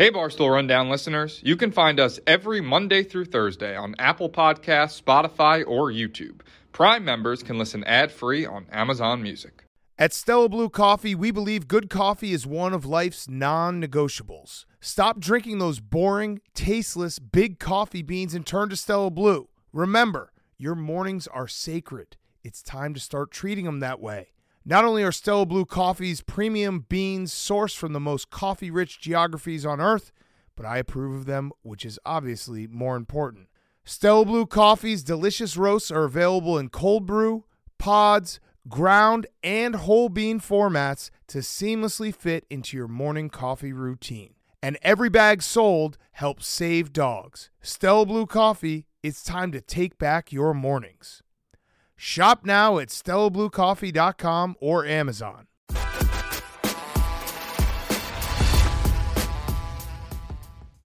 Hey, Barstool Rundown listeners. You can find us every Monday through Thursday on Apple Podcasts, Spotify, or YouTube. Prime members can listen ad free on Amazon Music. At Stella Blue Coffee, we believe good coffee is one of life's non negotiables. Stop drinking those boring, tasteless, big coffee beans and turn to Stella Blue. Remember, your mornings are sacred. It's time to start treating them that way. Not only are Stella Blue Coffee's premium beans sourced from the most coffee rich geographies on earth, but I approve of them, which is obviously more important. Stella Blue Coffee's delicious roasts are available in cold brew, pods, ground, and whole bean formats to seamlessly fit into your morning coffee routine. And every bag sold helps save dogs. Stella Blue Coffee, it's time to take back your mornings. Shop now at stellabluecoffee.com or Amazon.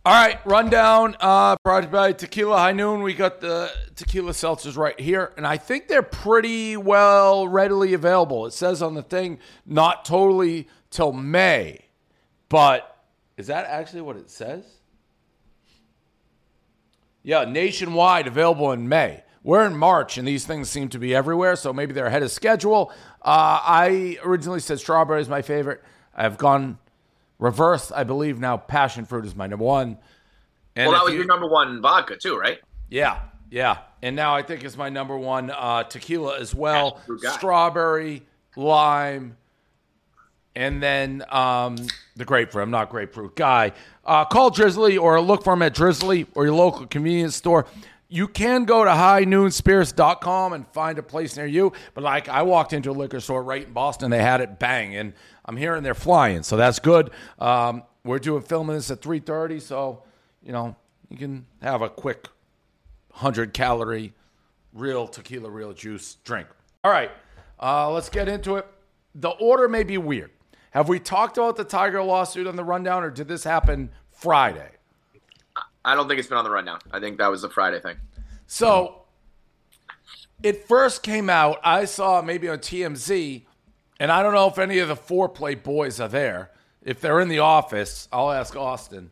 All right, rundown uh, brought by Tequila High Noon. We got the tequila seltzers right here, and I think they're pretty well readily available. It says on the thing, not totally till May, but is that actually what it says? Yeah, nationwide available in May. We're in March, and these things seem to be everywhere, so maybe they're ahead of schedule. Uh, I originally said strawberry is my favorite. I've gone reverse, I believe now passion fruit is my number one. And well, that was you- your number one vodka too, right? yeah, yeah. And now I think it's my number one uh, tequila as well. Passion fruit guy. Strawberry, lime, and then um, the grapefruit. I'm not grapefruit guy. Uh, call Drizzly or look for him at Drizzly or your local convenience store. You can go to highnoonspirits.com and find a place near you. But like I walked into a liquor store right in Boston, they had it bang, and I'm hearing they're flying, so that's good. Um, we're doing filming this at 3:30, so you know you can have a quick 100 calorie real tequila, real juice drink. All right, uh, let's get into it. The order may be weird. Have we talked about the Tiger lawsuit on the rundown, or did this happen Friday? I don't think it's been on the rundown. I think that was the Friday thing. So it first came out, I saw maybe on TMZ, and I don't know if any of the Fore Play boys are there. If they're in the office, I'll ask Austin.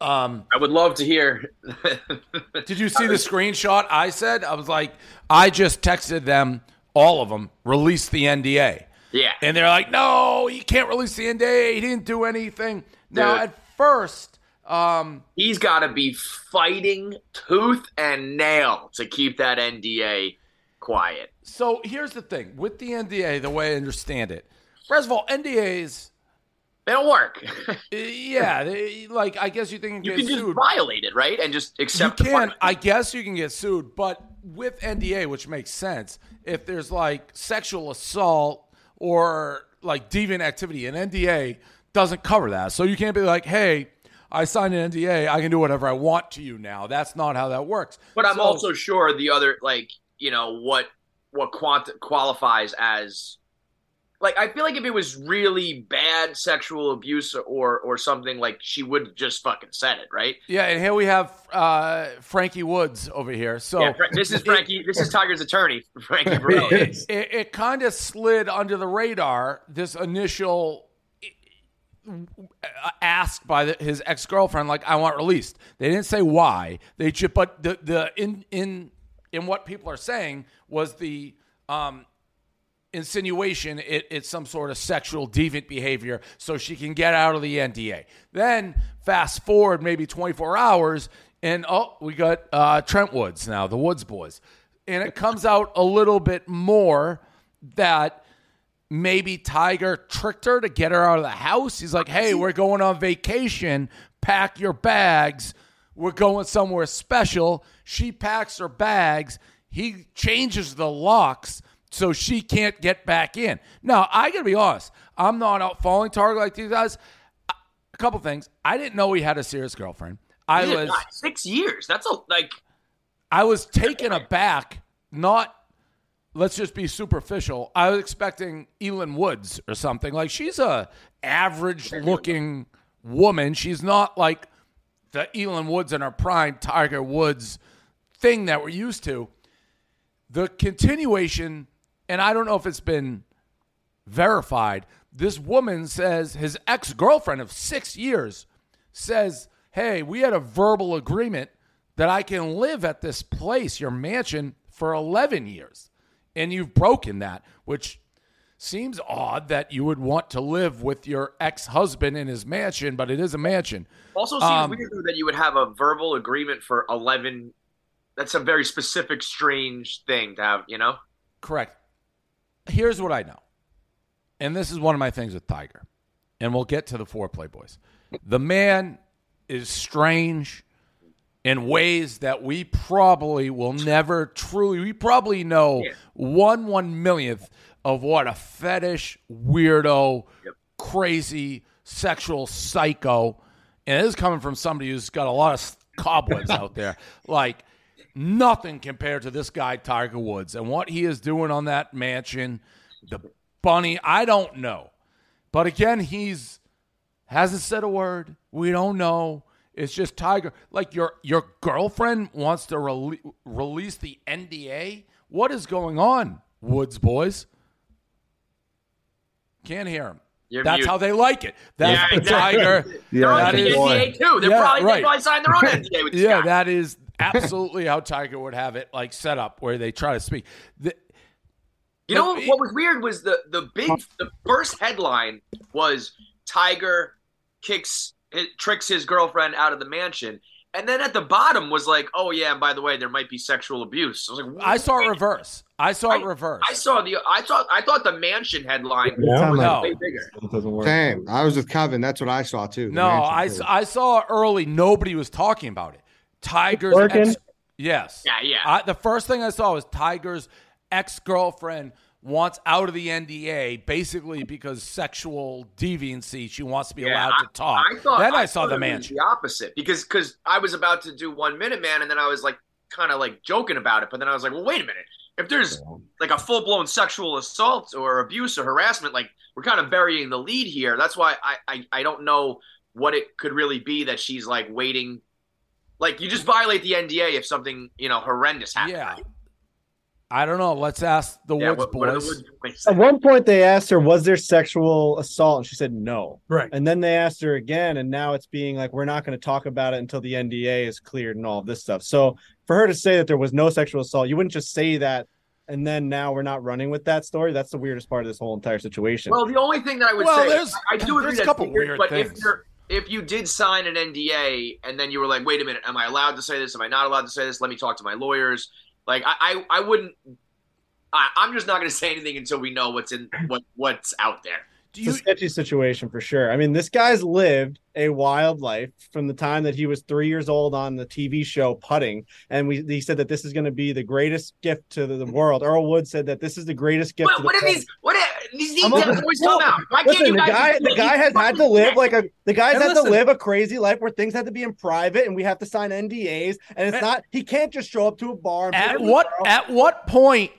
Um, I would love to hear. Did you see the screenshot I said? I was like, I just texted them, all of them, release the NDA. yeah, And they're like, no, you can't release the NDA. He didn't do anything. Now, Dude. at first, um, he's got to be fighting tooth and nail to keep that NDA quiet. so here's the thing with the NDA, the way I understand it. First of all, NDAs, They don't work. yeah, they, like I guess you think you you can just sued. violate it, right? And just You accept. the can. I guess you can get sued, but with NDA, which makes sense, if there's like sexual assault or like deviant activity, an NDA doesn't cover that. So you can't be like, hey, I signed an NDA, I can do whatever I want to you now. That's not how that works. But I'm So- also sure the other, like, you know, what what quant- qualifies as, like, I feel like if it was really bad sexual abuse or or something, like, she would just fucking said it, right? Yeah, and here we have uh, Frankie Woods over here. So yeah, this is Frankie. this is Tiger's attorney, Frankie Bro. it, it, it kind of slid under the radar. This initial asked by the, his ex girlfriend, like, "I want released." They didn't say why. They just, but the the in in in what people are saying was the um, insinuation it, it's some sort of sexual deviant behavior so she can get out of the NDA. Then fast forward maybe 24 hours and oh, we got uh, Trent Woods now, the Woods boys. And it comes out a little bit more that maybe Tiger tricked her to get her out of the house. He's like, hey, we're going on vacation. Pack your bags. We're going somewhere special. She packs her bags. He changes the locks so she can't get back in. Now, I got to be honest. I'm not out falling target like these guys. A couple things. I didn't know he had a serious girlfriend. I was six years. That's a like. I was taken aback. Not let's just be superficial. I was expecting Elin Woods or something. Like she's a average looking woman. She's not like the Elin Woods in her prime Tiger Woods thing that we're used to. The continuation, and I don't know if it's been verified. This woman says his ex girlfriend of six years says, "Hey, we had a verbal agreement that I can live at this place, your mansion, for 11 years, and you've broken that," which seems odd that you would want to live with your ex-husband in his mansion, but it is a mansion. Also seems Um, weird that you would have a verbal agreement for eleven. That's a very specific, strange thing to have. You know. Correct. Here's what I know. And this is one of my things with Tiger. And we'll get to the Fore Play boys. The man is strange in ways that we probably will never truly we probably know Yeah. one one millionth of what a fetish weirdo Yep. crazy sexual psycho and it is coming from somebody who's got a lot of cobwebs out there like nothing compared to this guy tiger woods and what he is doing on that mansion the bunny i don't know but again he's hasn't said a word we don't know it's just tiger like your your girlfriend wants to rele- release the nda what is going on woods boys can't hear him You're that's mute. how they like it that's Yeah, the exactly. tiger They're on the is- NDA too. They're Yeah, probably right. they probably signed their own NDA with this yeah, guy. that is absolutely how Tiger would have it like set up where they try to speak. The, You know But what, what was weird was the the big the first headline was Tiger kicks his, tricks his girlfriend out of the mansion, and then at the bottom was like, oh yeah, and by the way, there might be sexual abuse. I was like, I saw it reverse. I saw it reverse. I saw the I thought I thought the mansion headline Yeah. was No. way bigger. It work. Same. I was with Kevin. That's what I saw too. no, mansion I, thing. s- I saw early. Nobody was talking about it. Tiger's ex, yes, Yeah, yeah. I, the first thing I saw was Tiger's ex girlfriend wants out of the NDA basically because sexual deviancy. She wants to be Yeah, allowed to talk. I thought then I, saw the man. The opposite, because because I was about to do one minute man, and then I was like kind of like joking about it, but then I was like, well, wait a minute. If there's like a full blown sexual assault or abuse or harassment, like we're kind of burying the lead here. That's why I, I I don't know what it could really be that she's like waiting. Like you just violate the NDA if something you know horrendous happens. Yeah. I don't know. Let's ask the Yeah, Woods what, what the boys. Woods At one point, they asked her, "Was there sexual assault?" And she said no. Right. And then they asked her again, and now it's being like, "We're not going to talk about it until the NDA is cleared and all of this stuff." So for her to say that there was no sexual assault, you wouldn't just say that, and then now we're not running with that story. That's the weirdest part of this whole entire situation. Well, the only thing that I would Well, say, there's- I do agree there's a couple weird, weird but things. if you're if you did sign an NDA and then you were like, wait a minute, am I allowed to say this? Am I not allowed to say this? Let me talk to my lawyers. Like I, I, I wouldn't. I, I'm just not going to say anything until we know what's in what what's out there. Do it's a sketchy situation for sure. I mean, this guy's lived a wild life from the time that he was three years old on the TV show Putting, and we he said that this is going to be the greatest gift to the, the world. Earl Wood said that this is the greatest gift. What, to what the are world. These? These I'm details not- always come out? Why can't Listen, you the guy, the guy has had to live like a the guy's And had to live a crazy life where things had to be in private and we have to sign NDAs and it's And- not he can't just show up to a bar and at what "Girl." at what point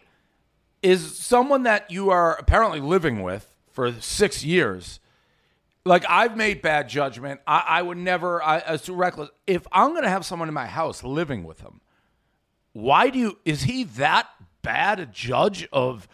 is someone that you are apparently living with for six years like i've made bad judgment i, I would never i as too reckless if i'm going to have someone in my house living with him why do you is he that bad a judge of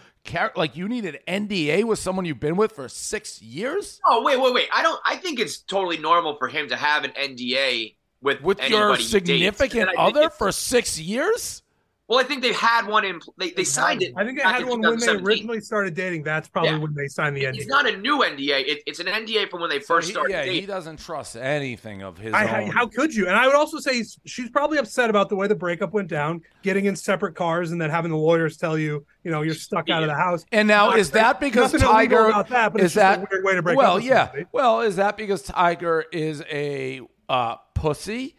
like you need an nda with someone you've been with for six years Oh wait, wait, wait! I don't. I think it's totally normal for him to have an NDA with with your anybody he dates. significant And I think other for six years Well, I think they've had one in. They, they signed it. I think they had one when they originally started dating. That's probably Yeah. when they signed the NDA. It's not a new NDA. It, it's an NDA from when they So first he- started yeah he doesn't trust anything of his I, own. how could you? And I would also say he's- she's probably upset about the way the breakup went down, getting in separate cars, and then having the lawyers tell you, you know, you're stuck out of the house. And now Not- is that because Tiger about that, but is it's just a that weird way to break well, up with yeah. somebody. Well, is that because Tiger is a uh, pussy,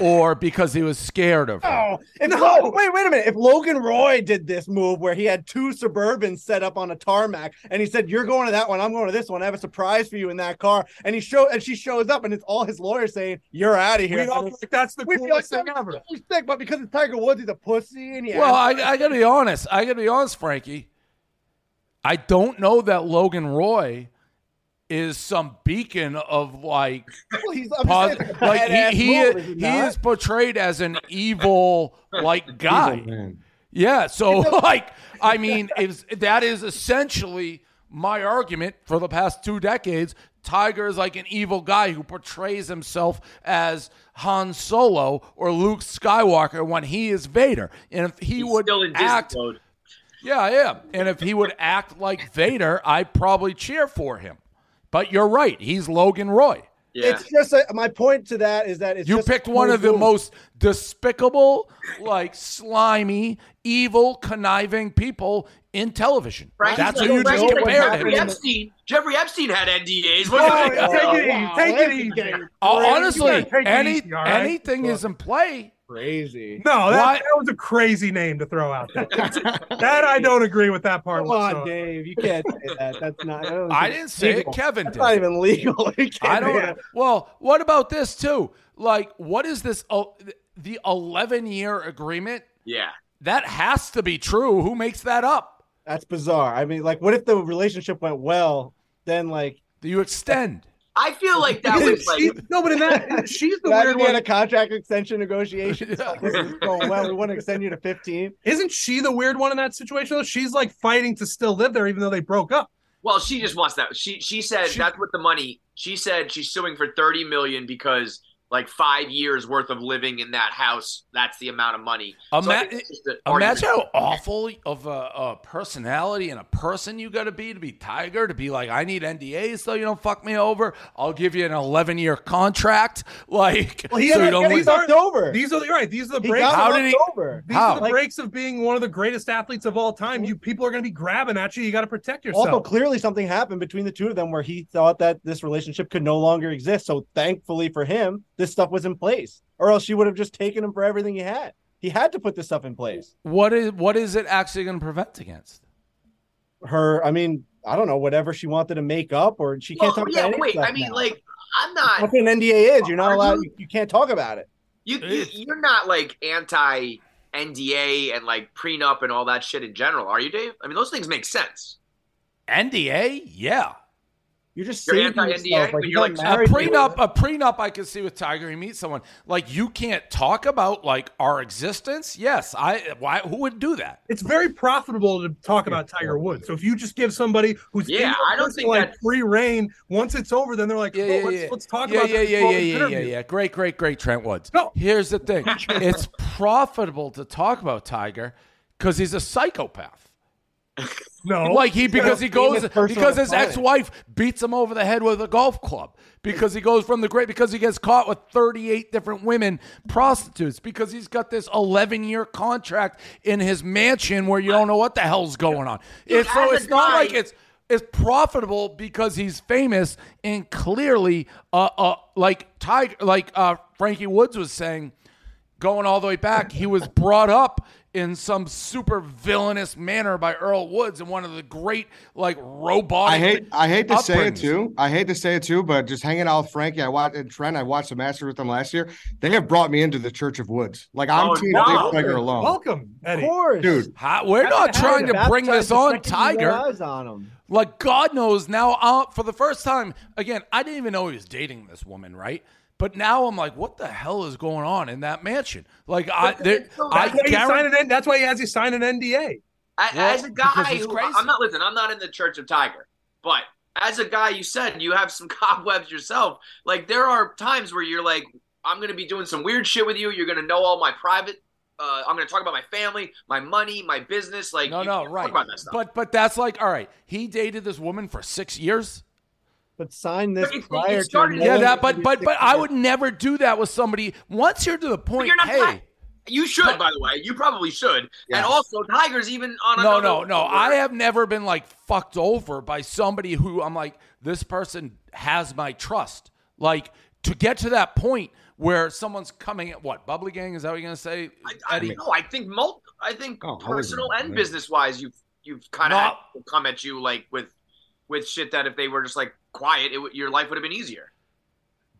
or because he was scared of her? Oh, if Lo- wait, wait a minute. If Logan Roy did this move where he had two Suburbans set up on a tarmac and he said, You're going to that one, I'm going to this one, I have a surprise for you in that car. And he show and she shows up and it's all his lawyers saying, You're out of here. We all feel like that's the We feel like coolest thing ever. totally sick, but because it's Tiger Woods, he's a pussy and he Well, I, I got to be honest. I got to be honest, Frankie. I don't know that Logan Roy is some beacon of like Well, he's pos- saying like he he, move, is he is portrayed as an evil like guy. Evil. Yeah, so like I mean, is that is essentially my argument for the past two decades, Tiger is like an evil guy who portrays himself as Han Solo or Luke Skywalker when he is Vader. And if he He's would still in Disney act mode. yeah, I am. And if he would act like Vader, I'd probably cheer for him. But you're right. He's Logan Roy. Yeah. It's just a, my point to that is that it's You just picked one of the move. most despicable, like slimy, evil, conniving people in television. Frankie's That's like, who you Frankie's just like compared Jeffrey him. Epstein. Jeffrey Epstein had NDAs. Oh, What yeah, take it easy. Take it easy. getting Oh, crazy. honestly, You gotta take it any easy, all right? anything is in play. Crazy. No, that, that was a crazy name to throw out there. that I don't agree with that part. Come on. Dave. You can't say that. That's not. I, I didn't it's say it. Kevin That's did. not even legal. I do don't. that. Well, what about this too? Like, what is this? Oh, the 11 year agreement? Yeah. That has to be true. Who makes that up? That's bizarre. I mean, like, what if the relationship went well? Then, like, Do you extend? I feel like that Isn't was like she- no, but in that she's the imagine weird we had one. a contract extension negotiation. Yeah. This is going well. We want to extend you to 15. Isn't she the weird one in that situation? Though she's like fighting to still live there, even though they broke up. Well, she just wants that. She she said She- that's what the money. She said she's suing for thirty million because like five years worth of living in that house. That's the amount of money. I Ima- think it's just an Imagine how awful of a, a personality and a person you got to be to be Tiger to be like, I need NDAs so you don't fuck me over. I'll give you an 11 year contract. Like, Well, he's so you not don't getting lose- these Fucked over. These are the right. These are the breaks. How did he- over. These How? are the Like- breaks of being one of the greatest athletes of all time. You people are going to be grabbing at you. You got to protect yourself. Also, clearly something happened between the two of them where he thought that this relationship could no longer exist. So, thankfully for him, this stuff was in place, or else she would have just taken him for everything he had. He had to put this stuff in place. what is what is it actually going to prevent against? Her, I mean, I don't know, whatever she wanted to make up, or she can't Well, talk yeah, about any wait. stuff I mean, now. like I'm not. That's what an NDA is. You're not allowed. you? You, you can't talk about it. You, you you're not like anti NDA and like prenup and all that shit in general, are you, Dave? I mean, those things make sense. NDA? Yeah. You're just You're saving anti-NDA, yourself. Like, you're like- A married prenup, a prenup, I can see with Tiger. He meets someone like you can't talk about like our existence. Yes, I. Why? Who would do that? it's very profitable to talk about Tiger Woods. So if you just give somebody who's Yeah, I don't think like that's- free reign, once it's over, then they're like, Yeah, oh, yeah, let's, yeah. let's talk yeah, about yeah, yeah, yeah, yeah, yeah, yeah. Great, great, great, Trent Woods. No. Here's the thing: it's profitable to talk about Tiger because he's a psychopath. No, Like he because he goes because his ex-wife beats him over the head with a golf club because he goes from the great because he gets caught with 38 different women prostitutes because he's got this 11-year contract in his mansion where you don't know what the hell's going on. It's so it's not like it's it's profitable because he's famous and clearly uh uh like Tiger like uh Frankie Woods was saying going all the way back, he was brought up in some super villainous manner by Earl Woods and one of the great like robot. I hate I hate to say it too. I hate to say it too, but just hanging out with Frankie, I watched and Trent, I watched the Masters with them last year. They have brought me into the Church of Woods. Like I'm Oh, team wow. Dave Tiger alone. welcome, Of Eddie. course, Dude, How- we're not trying to bring this on Tiger. Eyes on him. Like God knows now, uh, for the first time, again, I didn't even know he was dating this woman, right? But now I'm like, what the hell is going on in that mansion? Like I, there, I That's why, he signed guarantee. an, that's why he has you sign an NDA. I, Well, as a guy, who, crazy. I'm not listen. I'm not in the Church of Tiger, but as a guy, you said you have some cobwebs yourself. Like there are times where you're like, I'm gonna be doing some weird shit with you. You're gonna know all my private. Uh, I'm gonna talk about my family, my money, my business. Like No, you no, right. Talk about that stuff. But but that's like, all right. He dated this woman for six years. But sign this But it- it prior started- to. Yeah, that. But but but I would never do that with somebody. Once you're to the point, you're not. hey, you should, but- by the way. You probably should. Yeah. And also, Tiger's even on. no, no, no. level I have never been like fucked over by somebody who I'm like, this person has my trust. Like to get to that point where someone's coming at what bubbly gang is that what you're gonna say? I, I Eddie? no, I think mul- I think Oh, personal and business wise, you've you've kind of No. had people come at you like with with shit that if they were just like quiet, it, would- your life would have been easier.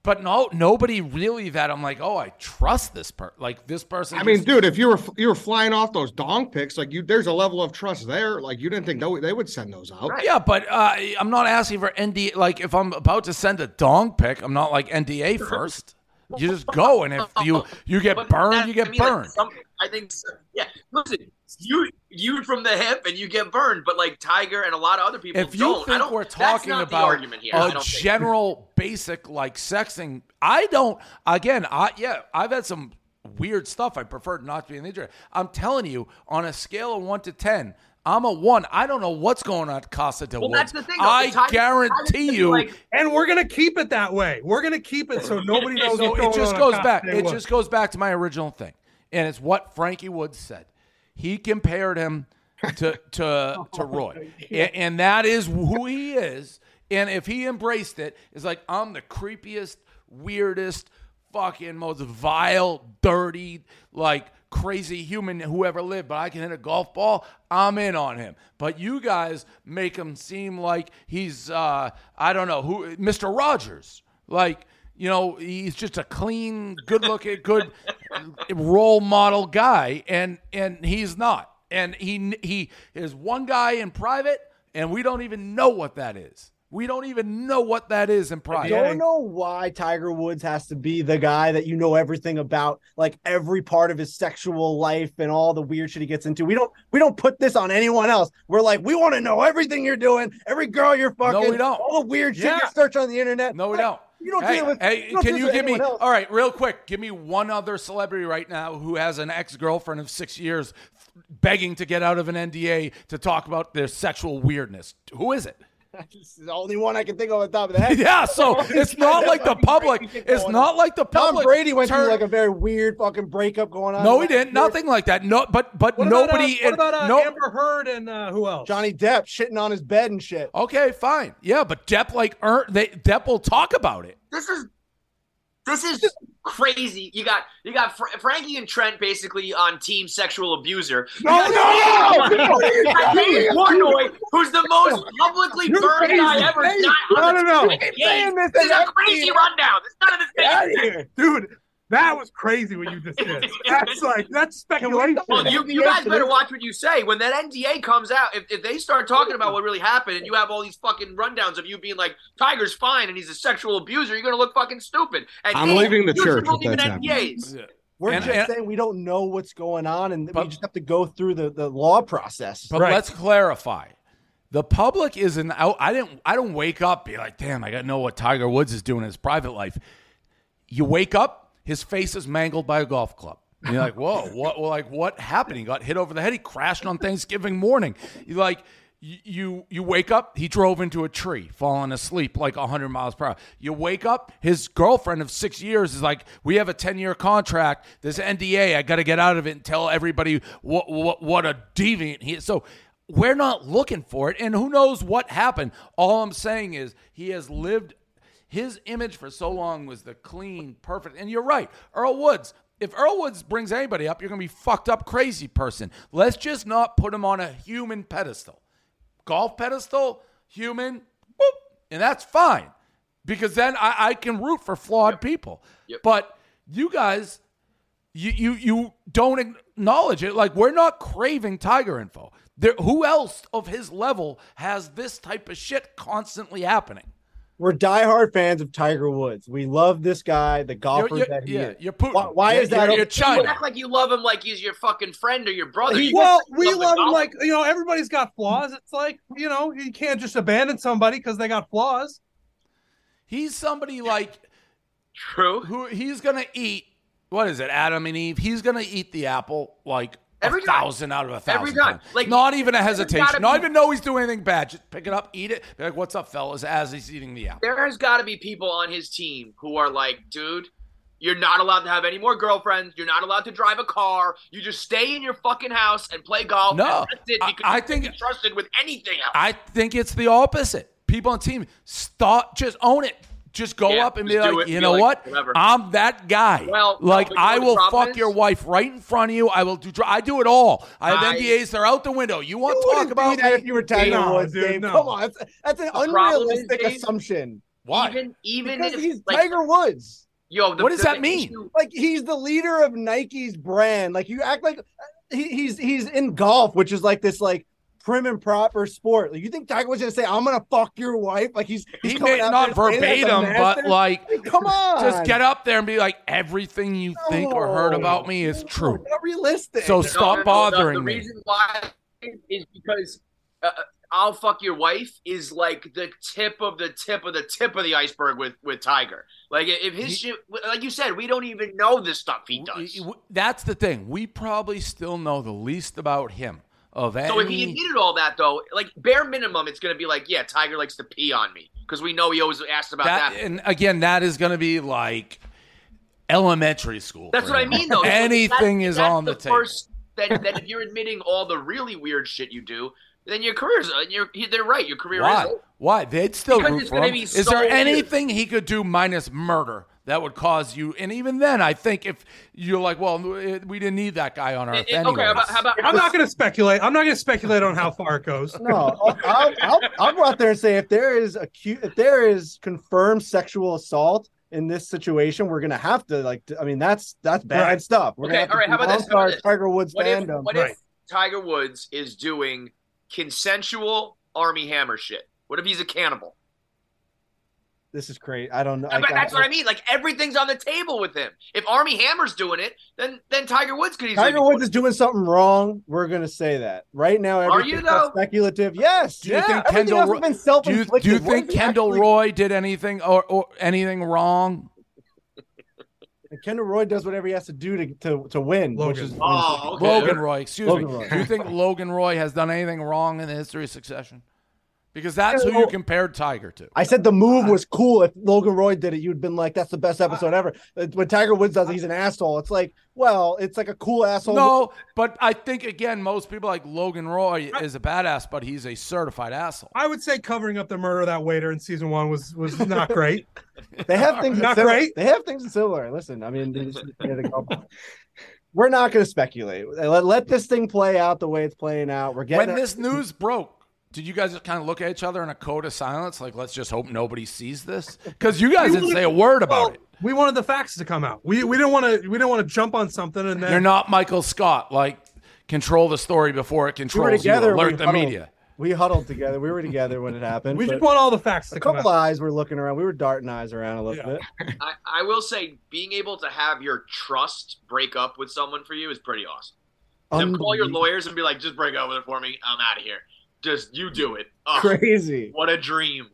But no, nobody really that I'm like, oh, I trust this per like this person. I mean, just- dude, if you were you were flying off those dong pics, like you, there's a level of trust there. Like you didn't think they would- they would send those out. Right. Yeah, but uh, I'm not asking for NDA. Like, if I'm about to send a dong pic, I'm not like NDA first. You just go, and if you you get But burned, that- you get I mean, like, burned. some- I think, so- yeah. Listen, you you from the hip and you get burned, but like Tiger and a lot of other people if you don't. I think don't, we're that's talking not the about argument here. I a don't think. general basic like sexing, I don't. Again, I yeah, I've had some weird stuff. I prefer not to be in the injury. I'm telling you, on a scale of one to ten. I'm a one. I don't know what's going on at Casa de Well, Woods. that's the thing, though. I Tiger- guarantee you, like- And we're gonna keep it that way. We're gonna keep it so nobody knows. so what's it just on goes on back. It Woods. just goes back to my original thing, and it's what Frankie Woods said. He compared him to to to Roy, and, and that is who he is. And if he embraced it, it's like I'm the creepiest, weirdest, fucking most vile, dirty, like crazy human who ever lived. But I can hit a golf ball. I'm in on him. But you guys make him seem like he's uh, I don't know who, Mr. Rogers, like you know, he's just a clean, good-looking, good role model guy, and and he's not. And he he is one guy in private, and we don't even know what that is. We don't even know what that is in private. I don't know why Tiger Woods has to be the guy that you know everything about, like every part of his sexual life and all the weird shit he gets into. We don't we don't put this on anyone else. We're like, we want to know everything you're doing, every girl you're fucking, no, we don't. all the weird shit Yeah. you search on the internet. No, we Like, don't. You don't hey, deal with. Hey, you can you give me? else. All right, real quick. Give me one other celebrity right now who has an ex-girlfriend of six years begging to get out of an NDA to talk about their sexual weirdness. Who is it? This is the only one I can think of on top of the head. Yeah, so it's not like the public. It's not like the public. Tom public. Brady went through like a very weird fucking breakup going on. No, he didn't. year. Nothing like that. No, but but What about, nobody. uh, what about uh, no, Amber Heard and uh, who else? Johnny Depp shitting on his bed and shit. Okay, fine. Yeah, but Depp like earn, they Depp will talk about it. this is this is crazy. You got you got Fr- Frankie and Trent basically on team sexual abuser. No, no, no! You got David Portnoy, who's the most publicly You're burned crazy. guy ever. Hey, not no, no, no. team. You're saying this This is a crazy rundown. It's none of this Get out of here. dude, that was crazy what you just did. That's like that's speculation. Well, you, you guys better watch what you say. When that NDA comes out, if, if they start talking about what really happened and you have all these fucking rundowns of you being like, Tiger's fine and he's a sexual abuser, you're going to look fucking stupid. And I'm hey, leaving the church even that's happening. We're And- just and- saying we don't know what's going on, and But- we just have to go through the, the law process. But Right. let's clarify. The public isn't out. I didn't. I don't wake up be like, damn, I got to know what Tiger Woods is doing in his private life. You wake up, his face is mangled by a golf club. And you're like, whoa, what? Like, what happened? He got hit over the head. He crashed on Thanksgiving morning. You like, you you, wake up. He drove into a tree, falling asleep like 100 miles per hour. You wake up. His girlfriend of six years is like, we have a 10 year contract. This NDA, I got to get out of it and tell everybody what what what a deviant he is. So we're not looking for it, and who knows what happened. All I'm saying is he has lived. His image for so long was the clean, perfect. And you're right, Earl Woods. If Earl Woods brings anybody up, you're gonna be fucked up, crazy person. Let's just not put him on a human pedestal. Golf pedestal, human, whoop, and that's fine because then I, I can root for flawed people. Yep. But you guys, you you you don't acknowledge it. Like we're not craving Tiger info. There, who else of his level has this type of shit constantly happening? We're diehard fans of Tiger Woods. We love this guy, the golfer You're- you're- that he yeah, is. you're Putin. Why- why You're- is that You're, you're okay? You act like you love him like he's your fucking friend or your brother. You well, we the love him like you know everybody's got flaws. It's like you know you can't just abandon somebody because they got flaws. He's somebody like True. who he's gonna eat. What is it, Adam and Eve? He's gonna eat the apple like Every a time. thousand out of a thousand. Every time. times. Like, not even a hesitation. Not be- even know he's doing anything bad. Just pick it up, eat it. Be like, "What's up, fellas?" As he's eating the apple. There has got to be people on his team who are like, dude, you're not allowed to have any more girlfriends. You're not allowed to drive a car. You just stay in your fucking house and play golf. No. I- I think- trusted with anything else. I think it's the opposite. People on team stop, just own it. Just go Yeah, up and be like, it, you be know like, what? whatever. I'm that guy. Well, like but I will fuck is? your wife right in front of you. I will do. I do it all. I have I- NDAs. They're out the window. You want to talk about that if you were Tiger No, Woods, dude, no. Come on, that's, that's an The problem is, unrealistic assumption. Why? Even even Because if he's like, Tiger Woods. yo, the, What does the- that mean? issue- Like he's the leader of Nike's brand. Like you act like he, he's he's in golf, which is like this like prim and proper sport. Like, you think Tiger was gonna say, "I'm gonna fuck your wife"? Like he's, he's He coming may out not there saying that to verbatim, but like, Like, come on, just get up there and be like, everything you think or heard about me is No, true. Not realistic. So No, stop no, no, the- bothering the, me. The reason why is because uh, I'll fuck your wife is like the tip of the tip of the tip of the iceberg with with Tiger. Like if his He- shit, like you said, we don't even know the stuff he does. W- w- That's the thing. We probably still know the least about him of any. So if he admitted all that, though, like bare minimum, it's going to be like, yeah, Tiger likes to pee on me because we know he always asked about that, that. and again, that is going to be like elementary school. That's what I mean, though. Anything that- is on the, table. First, that, that if you're admitting all the really weird shit you do, then your career's uh, you're, they're right. Your career Why? is over. Why? They'd still Because root for him. be Is there weird. anything he could do minus murder that would cause you? And even then, I think if you're like, well, we didn't need that guy on Earth It- it- okay, how about, how about I'm not going to speculate. I'm not going to speculate on how far it goes. no, I'll, I'll, I'll, I'll go out there and say if there is acute, if there is confirmed sexual assault in this situation, we're gonna have to like. I mean, that's that's bad Right. stuff. We're Okay, gonna all right, how about this? How about this? Tiger Woods what if, what Right. if Tiger Woods is doing consensual Armie Hammer shit? What if he's a cannibal? This is great. I don't know. But that's what I mean. Like everything's on the table with him. If Armie Hammer's doing it, then then Tiger Woods could easily. Tiger Woods is doing something wrong. We're gonna say that right now. Are you, Everything's though? speculative. Yes. Do you yeah. think Kendall else Ro- been do you, do you think Kendall actually- Roy did anything or, or anything wrong? Kendall Roy does whatever he has to do to to, to win, which is Oh, okay. Logan Roy, excuse Logan me. Roy. Do you think Logan Roy has done anything wrong in the history of succession? Because that's who you compared Tiger to. I said the move was cool. If Logan Roy did it, you'd been like, "That's the best episode ever." When Tiger Woods does it, he's an asshole. It's like, well, it's like a cool asshole. No, but I think again, most people like Logan Roy is a badass, but he's a certified asshole. I would say covering up the murder of that waiter in season one was was not great. They have things Not similar. great. They have things that's similar. Listen, I mean, just- there they go. we're not going to speculate. Let, let this thing play out the way it's playing out. We're getting When this news broke, did you guys just kind of look at each other in a code of silence, like let's just hope nobody sees this? Because you guys didn't say a word about it. we wanted the facts to come out. We we didn't want to we didn't want to jump on something and then You're not Michael Scott, like control the story before it we were controls together. you. we Alert the huddled- media. We huddled together. We were together when it happened. we just want all the facts to a come couple out. eyes were looking around. We were darting eyes around a little Yeah. bit. I, I will say, being able to have your trust break up with someone for you is pretty awesome. Then call your lawyers and be like, just break up with it for me. I'm out of here. Just you do it. Oh, Crazy, What a dream.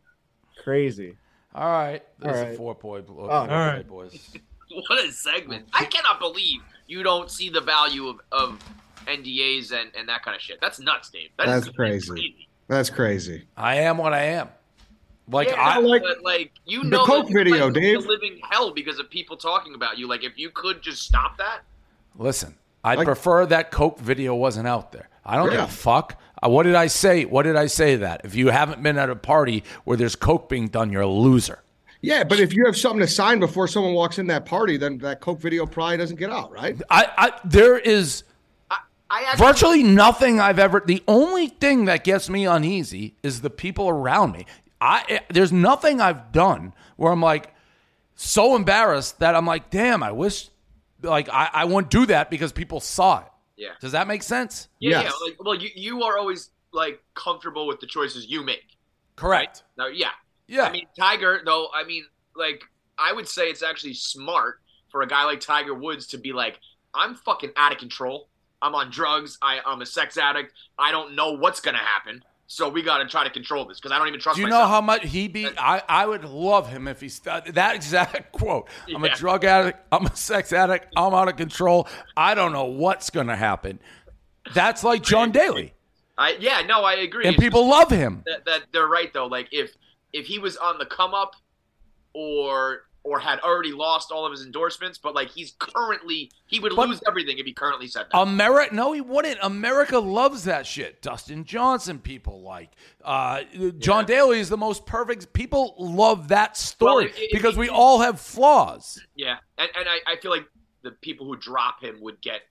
crazy. All right, this All is right. a four point. Oh, all right. boys. What a segment. I cannot believe you don't see the value of, of NDAs and, and that kind of shit. That's nuts, Dave. That is That's crazy. That's crazy. I am what I am. Like yeah, I, like- but like you The know, Coke that video, like, Dave. living hell because of people talking about you. Like if you could just stop that, Listen, I'd Like- prefer that Coke video wasn't out there. I don't give a fuck. Uh, what did I say? What did I say that? If you haven't been at a party where there's Coke being done, you're a loser. Yeah, but if you have something to sign before someone walks in that party, then that Coke video probably doesn't get out, right? I, I there is I, I actually virtually nothing I've ever. The only thing that gets me uneasy is the people around me. I there's nothing I've done where I'm like so embarrassed that I'm like, damn, I wish like I, I wouldn't do that because people saw it. Yeah. Does that make sense? Yeah, Yes. yeah. Like, well, you, you are always like comfortable with the choices you make. Correct. Now, yeah. Yeah. I mean, Tiger, though. I mean, like, I would say it's actually smart for a guy like Tiger Woods to be like, I'm fucking out of control. I'm on drugs. I, I'm a sex addict. I don't know what's gonna happen. So we got to try to control this because I don't even trust Do you myself. know how much he be? I, I would love him if he st- that exact quote. I'm a drug addict. I'm a sex addict. I'm out of control. I don't know what's gonna happen. That's like John Daly, I yeah, no, I agree. and It's people love him. that, that they're right though. Like if if he was on the come up, or or had already lost all of his endorsements, but like he's currently he would But- lose everything if he currently said that. America, no, he wouldn't. America loves that shit. Dustin Johnson, people like. Uh, John Daly is the most perfect. People love that story Well, it- it- because we all have flaws. Yeah, and and I, I feel like the people who drop him would get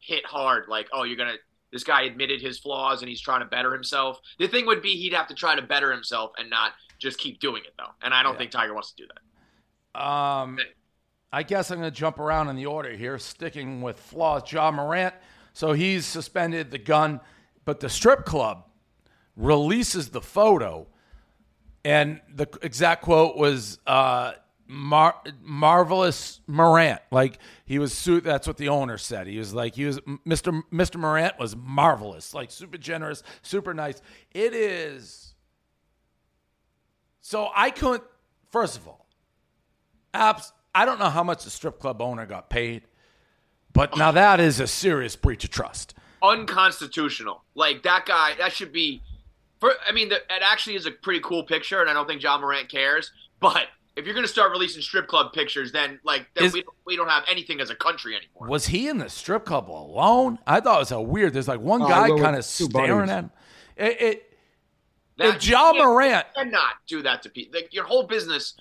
hit hard. Like, oh, you're gonna. This guy admitted his flaws and he's trying to better himself. The thing would be he'd have to try to better himself and not just keep doing it though. And I don't Yeah. think Tiger wants to do that. Um, I guess I'm going to jump around in the order here, sticking with flaws. Ja Morant. So he's suspended the gun. but the strip club releases the photo, and the exact quote was uh, Mar- "marvelous Morant." Like he was, su- that's what the owner said. He was like, he was Mr. Mr. Morant was marvelous, like super generous, super nice. It is. So I couldn't. First of all, apps. I don't know how much the strip club owner got paid, but now that is a serious breach of trust. unconstitutional. Like that guy, that should be. For I mean, the, it actually is a pretty cool picture, and I don't think Ja Morant cares. But if you're going to start releasing strip club pictures, then like then Is- we we don't have anything as a country anymore. Was he in the strip club alone? I thought it was a weird. There's like one Oh, I guy go kind of staring buddies. at him. It, it That- if Ja Morant, cannot do that to people. Like your whole business.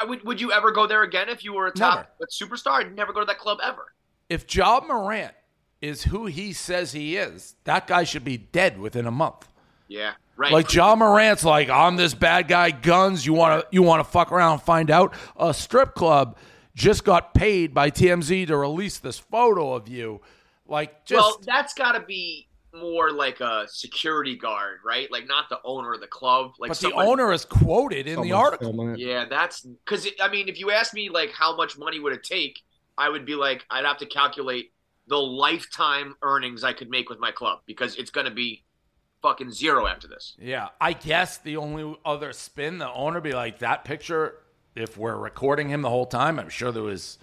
I would would you ever go there again if you were a top superstar? I'd never go to that club ever. if Ja Morant is who he says he is, that guy should be dead within a month. Yeah, right. Like Ja Morant's like, I'm this bad guy, guns. You want to you want to fuck around and find out? A strip club just got paid by TMZ to release this photo of you. Like just well, that's got to be more like a security guard, right? Like not the owner of the club. Like but someone- the owner is quoted in the article. Yeah, that's because I mean, if you ask me like how much money would it take, I would be like, I'd have to calculate the lifetime earnings I could make with my club because it's going to be fucking zero after this. Yeah, I guess the only other spin, the owner be like that picture. If we're recording him the whole time, I'm sure there was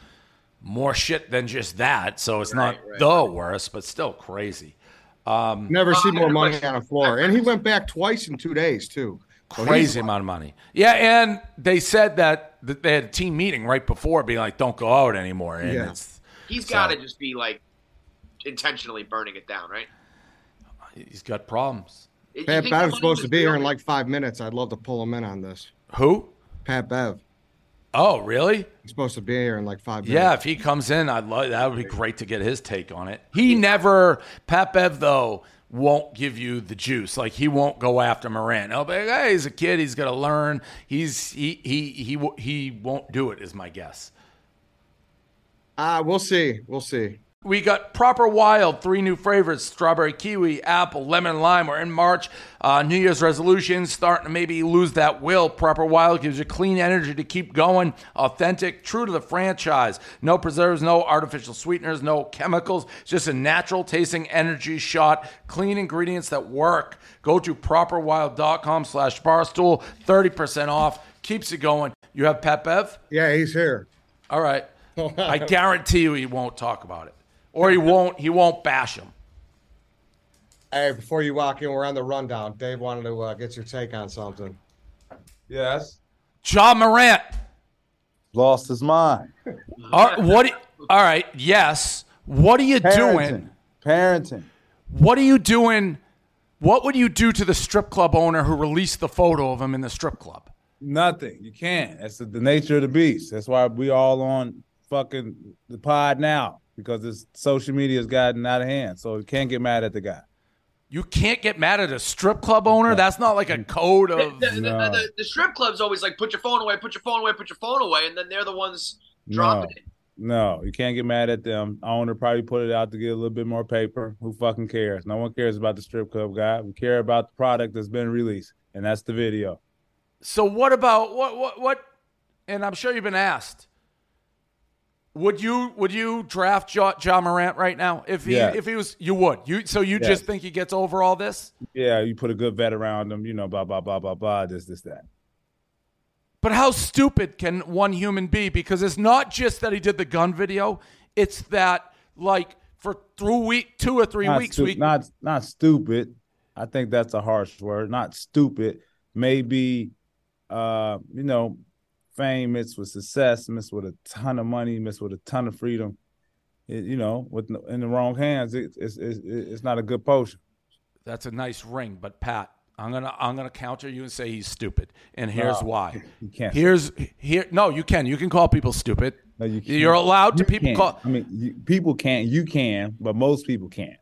more shit than just that. So it's not Right, right, the worst, but still crazy. Um, Never see more money on a floor. And he went back twice in two days, too. So crazy amount of money. Yeah, and they said that that they had a team meeting right before, being like, "Don't go out anymore." And Yeah. it's He's So- got to just be like intentionally burning it down, right? he's got problems. You Pat think that Bev's supposed to be here in like five minutes. I'd love to pull him in on this. Who? Pat Bev. Oh, really? He's supposed to be here in like five minutes. Yeah, if he comes in, I'd love that. Would be great to get his take on it. He never Pat Bev though won't give you the juice. Like he won't go after. He'll be like, hey, he's a kid. He's got to learn. He's he he he he won't do it. Is my guess. Uh, we'll see. We'll see. We got Proper Wild, three new flavors strawberry kiwi, apple, lemon, lime. We're in March. Uh, new Year's resolutions starting to maybe lose that will. Proper Wild gives you clean energy to keep going, authentic, true to the franchise. No preservatives, no artificial sweeteners, no chemicals. It's just a natural tasting energy shot. Clean ingredients that work. Go to properwild.com slash barstool. 30% off. Keeps you going. You have Pat Bev? Yeah, he's here. All right. I guarantee you he won't talk about it. Or he won't he won't bash him. Hey, before you walk in, we're on the rundown. Dave wanted to uh, get your take on something. Yes. Ja Morant. Lost his mind. All right, what all right, yes. What are you doing? Parenting. Parenting. What are you doing? What would you do to the strip club owner who released the photo of him in the strip club? Nothing. You can't. That's the, the nature of the beast. That's why we all on fucking the pod now because this social media has gotten out of hand. So you can't get mad at the guy. You can't get mad at a strip club owner. That's not like a mm. code of the, the- No. the- the strip club's always like, put your phone away, put your phone away, put your phone away, and then they're the ones dropping it. No, you can't get mad at them. Owner probably put it out to get a little bit more paper. Who fucking cares? No one cares about the strip club guy. We care about the product that's been released, and that's the video. So what about what what what? And I'm sure you've been asked. Would you would you draft John, Ja Morant right now if he Yes. if he was you would you so you just think he gets over all this? Yeah, you put a good vet around him, you know, blah blah blah blah blah. This this that. But how stupid can one human be? Because it's not just that he did the gun video; it's that like for through week two or three not weeks stu- we not not stupid. I think that's a harsh word. Not stupid. Maybe, uh, you know, fame mixed with success, mixed with a ton of money, mixed with a ton of freedom. It, you know, with in the wrong hands, it, it's it's it's not a good potion. That's a nice ring, but Pat, I'm gonna I'm gonna counter you and say he's stupid, and here's No, why. you can't. Here's here. No, you can. You can call people stupid. No, you can't. You're allowed to You people can't. call. I mean, you, people can't. You can, but most people can't.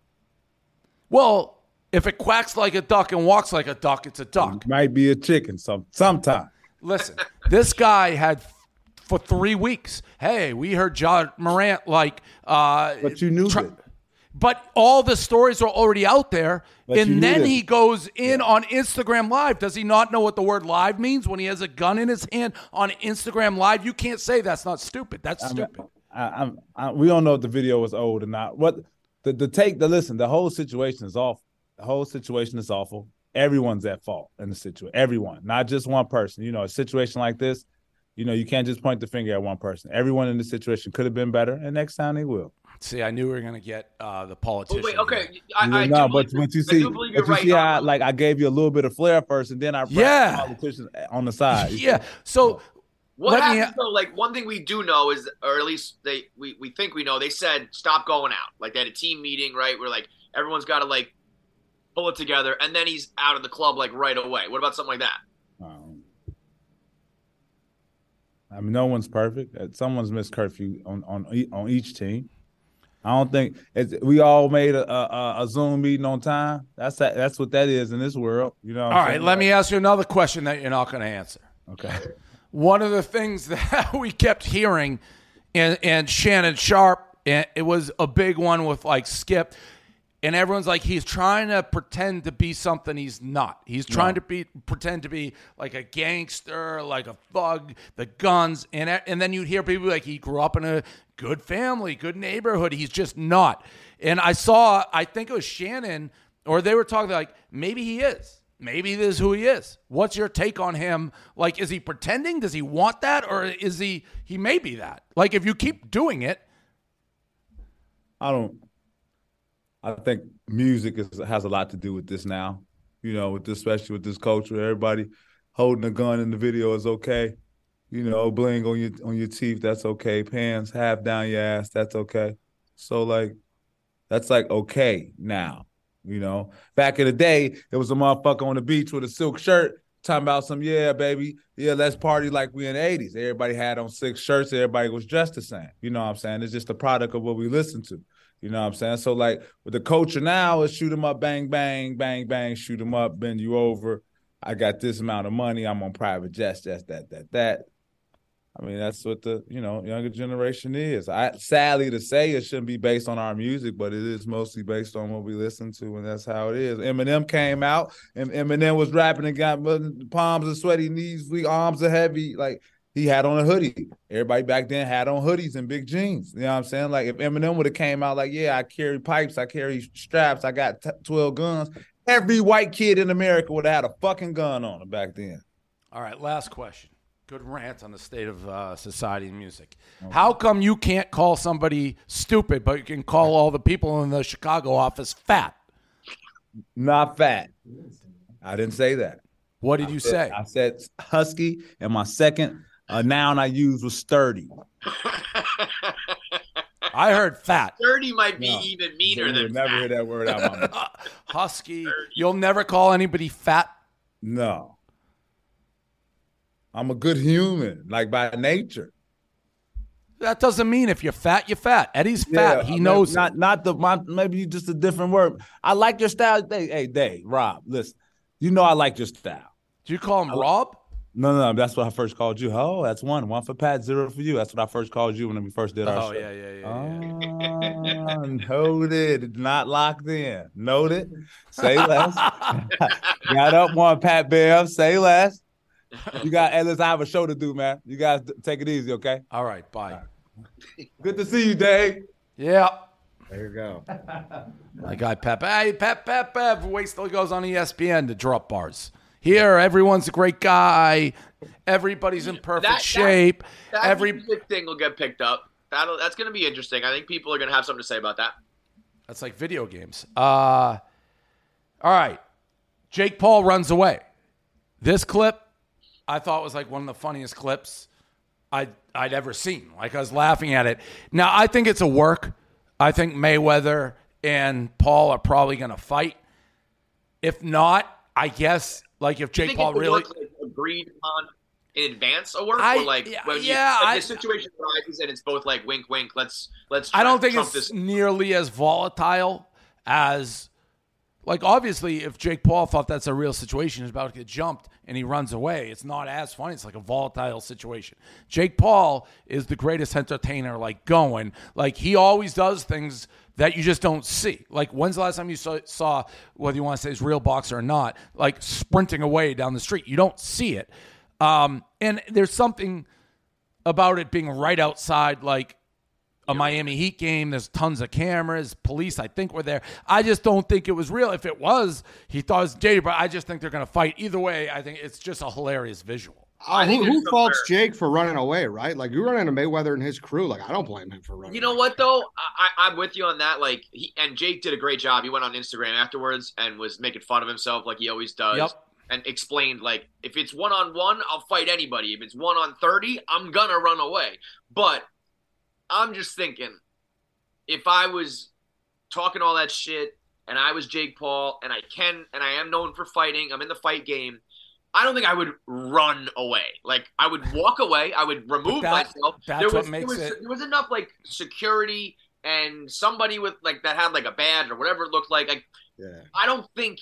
Well, if it quacks like a duck and walks like a duck, it's a duck. Might be a chicken some sometime. Listen, this guy had for three weeks. Hey, we heard Ja Morant like. Uh, But you knew try- that. but all the stories are already out there. But and then he goes in on Instagram Live. Does he not know what the word live means when he has a gun in his hand on Instagram Live? You can't say that's not stupid. That's I mean, stupid. I, I'm, I, we don't know if the video was old or not. What the the take the listen, the whole situation is awful. The whole situation is awful. Everyone's at fault in the situation. Everyone, not just one person. You know, a situation like this, you know, you can't just point the finger at one person. Everyone in the situation could have been better, and next time they will. See, I knew we were going to get uh, the Oh, politician. wait, okay. I, You I know, do but believe- but you I see, do believe you're but you right. see how like I gave you a little bit of flair first, and then I brought Yeah. the politicians on the side. Yeah. So What Let me- though? Like one thing we do know is, or at least they we, we think we know. They said stop going out. Like they had a team meeting, right? Where like everyone's got to like pull it together, and then he's out of the club like right away. What about something like that? Um, I mean, no one's perfect. Uh, Someone's missed curfew on on on each team. I don't think it's, we all made a, a, a Zoom meeting on time. That's that, that's what that is in this world. You know. what all I'm right, saying? let me ask you another question that you're not going to answer. Okay. One of the things that we kept hearing, and, and Shannon Sharpe, and it was a big one with like Skip, and everyone's like he's trying to pretend to be something he's not. He's trying to be pretend to be like a gangster, like a thug, the guns, and and then you hear people like he grew up in a good family, good neighborhood. He's just not. And I saw, I think it was Shannon, or they were talking like maybe he is. Maybe this is who he is. What's your take on him? Like, is he pretending? Does he want that, or is he? He may be that. Like, if you keep doing it, I don't. I think music is, has a lot to do with this now. You know, with this, especially with this culture, everybody holding a gun in the video is okay. You know, bling on your on your teeth, that's okay. Pants half down your ass, that's okay. So like, that's like okay now. You know, back in the day, it was a motherfucker on the beach with a silk shirt talking about some yeah, baby, yeah, let's party like we in the '80s. Everybody had on six shirts. Everybody was dressed the same. You know what I'm saying? It's just a product of what we listen to. You know what I'm saying? So like with the culture now, is shoot shoot 'em up, bang, bang, bang, bang, shoot shoot 'em up, bend you over. I got this amount of money. I'm on private jets, that's that, that, that. I mean, that's what the you know younger generation is. I sadly to say it shouldn't be based on our music, but it is mostly based on what we listen to, and that's how it is. Eminem came out, and Eminem was rapping and got palms and sweaty, knees weak, arms are heavy. Like he had on a hoodie. Everybody back then had on hoodies and big jeans. You know what I'm saying? Like if Eminem would have came out like, yeah, I carry pipes, I carry straps, I got t- 12 guns. Every white kid in America would have had a fucking gun on him back then. All right, last question. Good rant on the state of uh, society and music. How come you can't call somebody stupid, but you can call all the people in the Chicago office fat? Not fat. I didn't say that. What did you say? I said husky, and my second uh, noun I used was sturdy. I heard fat. Thirty might be No. even meaner You than would never fat. hear that word out of my mouth. Husky. You'll never call anybody fat. No. I'm a good human, like by nature. That doesn't mean if you're fat, you're fat. Eddie's fat. Yeah, he maybe knows. it. Not not the my maybe just a different word. I like your style. Hey, hey, Dave, Rob, listen. You know I like your style. Do you call him Rob? No, no, no. That's what I first called you. Oh, that's one. One for Pat, zero for you. That's what I first called you when we first did our Oh show. yeah, yeah, yeah. yeah. Ah, noted. Not locked in. Noted. Say less. got up one, Pat Bev. Say less. You got, hey, listen, I have a show to do, man. You guys take it easy, okay? All right, bye. Good to see you, Dave. Yeah. There you go. My guy Pep. Hey, Pep, Pep, Pep. Wait till he goes on ESPN to drop bars. Here, everyone's a great guy. Everybody's in perfect That- that- shape. That Every music thing will get picked up. That'll that's going to be interesting. I think people are going to have something to say about that. That's like video games. Uh, all right. Jake Paul runs away. This clip, I thought was like one of the funniest clips I'd, I'd ever seen. Like I was laughing at it. Now, I think it's a work. I think Mayweather and Paul are probably going to fight. If not, I guess like if Jake Paul really. work, like, agreed on in advance a work I- or like when yeah, like I- the situation arises and it's both like wink wink let's let's I don't think it's this nearly as volatile as like obviously if Jake Paul thought that's a real situation, he's about to get jumped and he runs away. It's not as funny. It's like a volatile situation. Jake Paul is the greatest entertainer like going. Like he always does things that you just don't see. Like, when's the last time you saw, saw whether you want to say it's real boxer or not, like sprinting away down the street? You don't see it. Um, and there's something about it being right outside, like a Miami Heat game. There's tons of cameras. Police, I think, were there. I just don't think it was real. If it was, he thought it was jaded, but I just think they're going to fight. Either way, I think it's just a hilarious visual. Uh, think who there's who some faults fair- Jake for running away, right? Like you run into Mayweather and his crew. Like I don't blame him for running. You know away. what though? I, I- I'm with you on that. Like, he, and Jake did a great job. He went on Instagram afterwards and was making fun of himself, like he always does, Yep. and explained like, if it's one on one, I'll fight anybody. If it's one on thirty, I'm gonna run away. But I'm just thinking, if I was talking all that shit and I was Jake Paul and I can and I am known for fighting, I'm in the fight game. I don't think I would run away. Like I would walk away. I would remove that- myself. that's there what was, makes there was, it- There was enough like security and somebody with like that had like a badge or whatever it looked like. Like Yeah. I don't think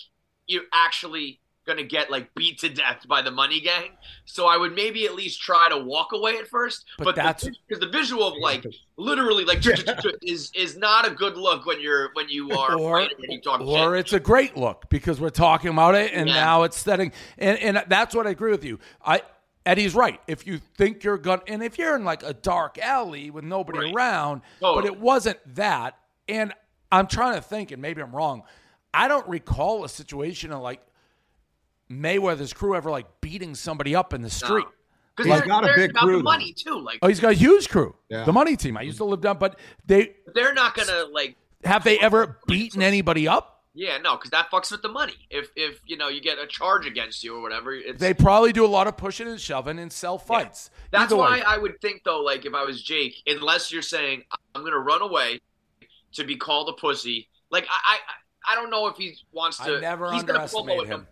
you're actually gonna get like beat to death by the money gang. So I would maybe at least try to walk away at first. But But, that's- because the visual of like literally like is is not a good look when you're when you are Or- and you talk or it's a great look because we're talking about it and Yeah. now it's setting and, and that's what I agree with you. I Eddie's right. If you think you're gonna and if you're in like a dark alley with nobody Right. around, but it wasn't that. And I'm trying to think, and maybe I'm wrong. I don't recall a situation of like Mayweather's crew ever like beating somebody up in the street. Because He's they're, got a big about crew, the money too. Like Oh, he's got a huge crew. Yeah. The money team. I used to live down, but they they're not gonna like have they ever beaten anybody up? yeah no because that fucks with the money. If if you know you get a charge against you or whatever, it's They probably do a lot of pushing and shoving and sell fights. That's Either why way. I would think though, like if I was Jake, unless you're saying I'm gonna run away to be called a pussy, like I I, I don't know if he wants to. I never he's gonna underestimate promo him.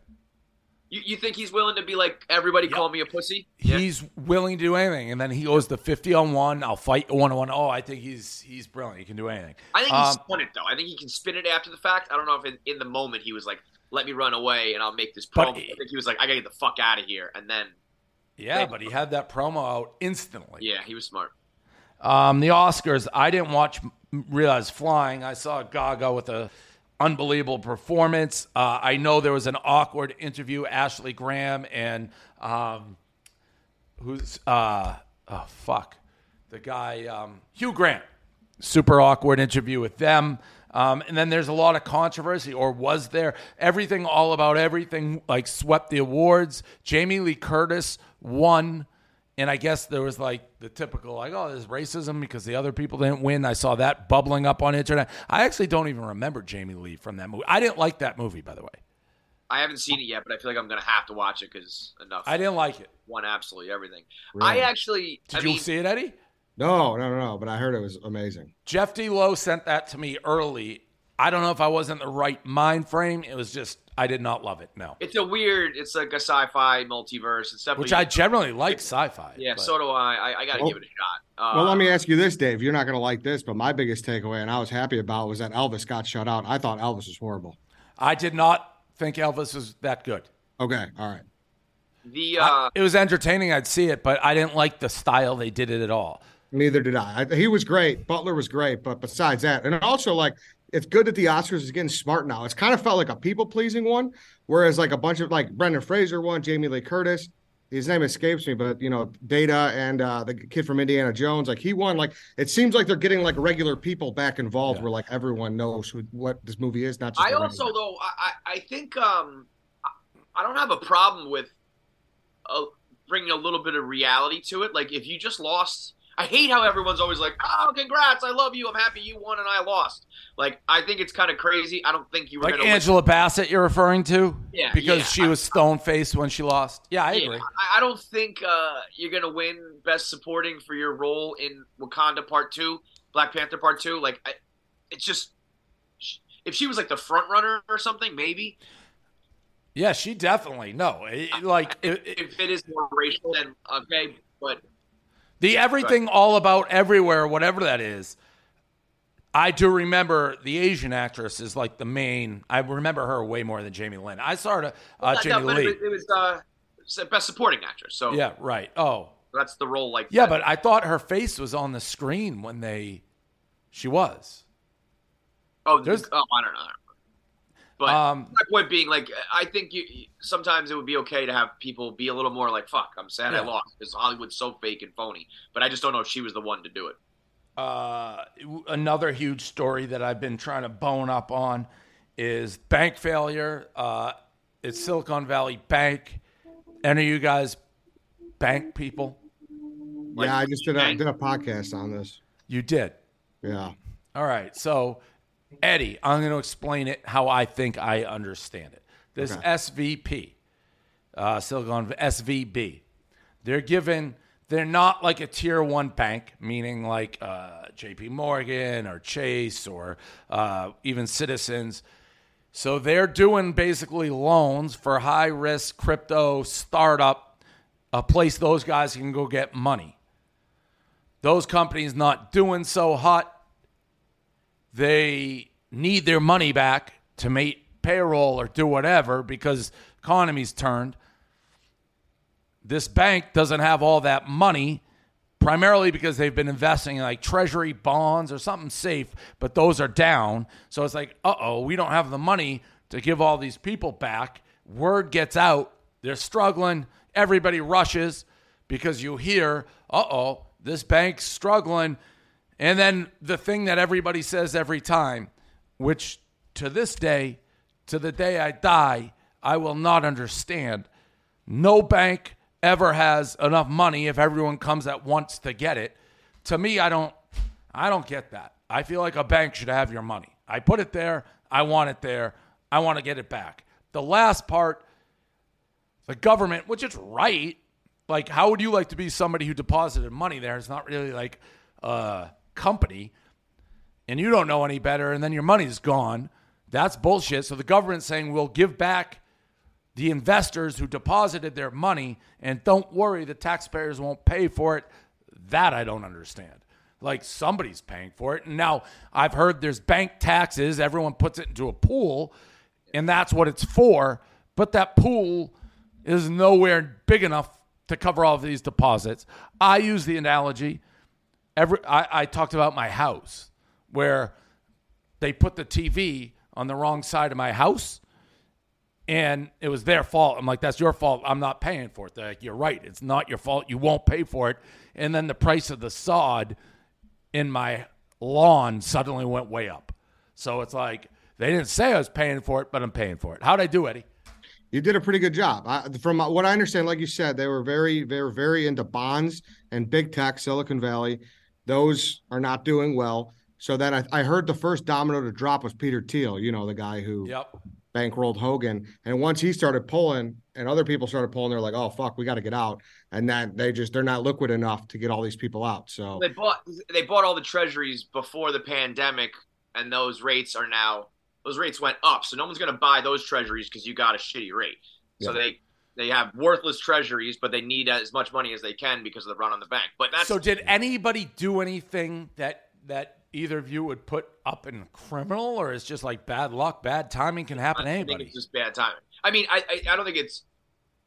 You, you think he's willing to be like everybody Yep. call me a pussy? He's willing to do anything, and then he goes the fifty on one. I'll fight a one on one. Oh, I think he's he's brilliant. He can do anything. I think he Um, spun it though. I think he can spin it after the fact. I don't know if in, in the moment he was like, "Let me run away and I'll make this promo." I think he was like, "I gotta get the fuck out of here," and then Yeah, but he had that promo out instantly. yeah, he was smart. Um, the Oscars. I didn't watch Realize Flying. I saw Gaga with a unbelievable performance. Uh, I know there was an awkward interview. Ashley Graham and um, who's uh, oh fuck, the guy um, Hugh Grant. Super awkward interview with them. Um, and then there's a lot of controversy, or was there? Everything, all about everything, like swept the awards. Jamie Lee Curtis won. And I guess there was like the typical, like, oh, there's racism because the other people didn't win. I saw that bubbling up on internet. I actually don't even remember Jamie Lee from that movie. I didn't like that movie, by the way. I haven't seen it yet, but I feel like I'm gonna have to watch it because enough. I didn't like it. won absolutely everything. Really? I actually, Did I you mean, see it, Eddie? No, no, no, no. But I heard it was amazing. Jeff D. Lowe sent that to me early. I don't know if I was in the right mind frame. It was just, I did not love it, no. It's a weird. It's like a sci-fi multiverse. It's definitely Which I generally like sci fi. yeah. So do I. I, I got to Well- give it a shot. Uh, Well, let me ask you this, Dave. You're not going to like this, but my biggest takeaway, and I was happy about, was that Elvis got shut out. I thought Elvis was horrible. I did not think Elvis was that good. Okay, all right. the I- uh, it was entertaining. I'd see it, but I didn't like the style they did it at all. Neither did I. I. He was great. Butler was great, but besides that, and also like it's good that the Oscars is getting smart now. It's kind of felt like a people pleasing one, whereas like a bunch of like Brendan Fraser won, Jamie Lee Curtis, his name escapes me, but you know Data and uh, the kid from Indiana Jones, like he won. Like it seems like they're getting like regular people back involved, Yeah. where like everyone knows who, what this movie is. Not just I also regular- though I, I I think um I- I don't have a problem with uh, bringing a little bit of reality to it. Like if you just lost. I hate how everyone's always like, "Oh, congrats! I love you. I'm happy you won and I lost." Like, I think it's kind of crazy. I don't think you were Like gonna win. Angela Bassett, you're referring to? Yeah, Because yeah. she was stone faced when she lost. Yeah, I Yeah, agree. I, I don't think uh, you're gonna win Best Supporting for your role in Wakanda Part Two, Black Panther Part Two. Like, I, it's just if she was like the front runner or something, maybe. Yeah, she definitely. No, it- like it- If it is more racial, then okay. But the everything all about everywhere, whatever that is. I do remember the Asian actress is like the main. I remember her way more than Jamie Lynn. I saw her, uh, no, Jamie but Lee. it, was- it was uh, Best Supporting Actress. So yeah, right. Oh, that's the role. Like yeah, that. but I thought her face was on the screen when they. She was. Oh, There's- oh, I don't know. But Um, my point being, like, I think you sometimes it would be okay to have people be a little more like, "Fuck, I'm sad I lost," because Hollywood's so fake and phony. But I just don't know if she was the one to do it. Uh, another huge story that I've been trying to bone up on is bank failure. Uh, it's Silicon Valley Bank. Any of you guys bank people? yeah, I just did a, did a podcast on this. You did. Yeah. All right. So, Eddie, I'm going to explain it how I think I understand it. This Okay. SVP, uh, Silicon SVB, they're given, they're not like a tier one bank, meaning like uh, JP Morgan or Chase or uh, even Citizens. So they're doing basically loans for high risk crypto startup, a place those guys can go get money. Those companies not doing so hot they need their money back to make payroll or do whatever because economy's turned. This bank doesn't have all that money primarily because they've been investing in like treasury bonds or something safe, but those are down. So it's like, uh-oh, we don't have the money to give all these people back. Word gets out, they're struggling, everybody rushes because you hear, uh-oh, this bank's struggling. And then the thing that everybody says every time, which to this day, to the day I die, I will not understand. No bank ever has enough money if everyone comes at once to get it. To me, I don't I don't get that. I feel like a bank should have your money. I put it there, I want it there, I want to get it back. The last part, the government, which is right, like how would you like to be somebody who deposited money there? It's not really like a company and you don't know any better and then your money's gone. That's bullshit. So the government's saying we'll give back the investors who deposited their money and don't worry the taxpayers won't pay for it. That I don't understand. Like somebody's paying for it. And now I've heard there's bank taxes, everyone puts it into a pool and that's what it's for, but that pool is nowhere big enough to cover all of these deposits. I use the analogy every I, I talked about my house where they put the TV on the wrong side of my house and it was their fault. I'm like, that's your fault. I'm not paying for it. They're like, you're right. It's not your fault. You won't pay for it. And then the price of the sod in my lawn suddenly went way up. So it's like, they didn't say I was paying for it, but I'm paying for it. How'd I do, Eddie? You did a pretty good job. I, from what I understand, like you said, they were very, they were very into bonds and big tech, Silicon Valley. Those are not doing well. So then I, I heard the first domino to drop was Peter Thiel. You know, the guy who Yep. bankrolled Hogan. And once he started pulling, and other people started pulling, they're like, "Oh fuck, we got to get out." And then they just they're not liquid enough to get all these people out. So They bought they bought all the treasuries before the pandemic, and those rates are now those rates went up. So no one's going to buy those treasuries because you got a shitty rate. So Yeah. they they have worthless treasuries, but they need as much money as they can because of the run on the bank. But that's So did anybody do anything that that either of you would put up in criminal, or is just like bad luck, bad timing can happen to anybody? it's just bad timing. I mean, I, I I don't think it's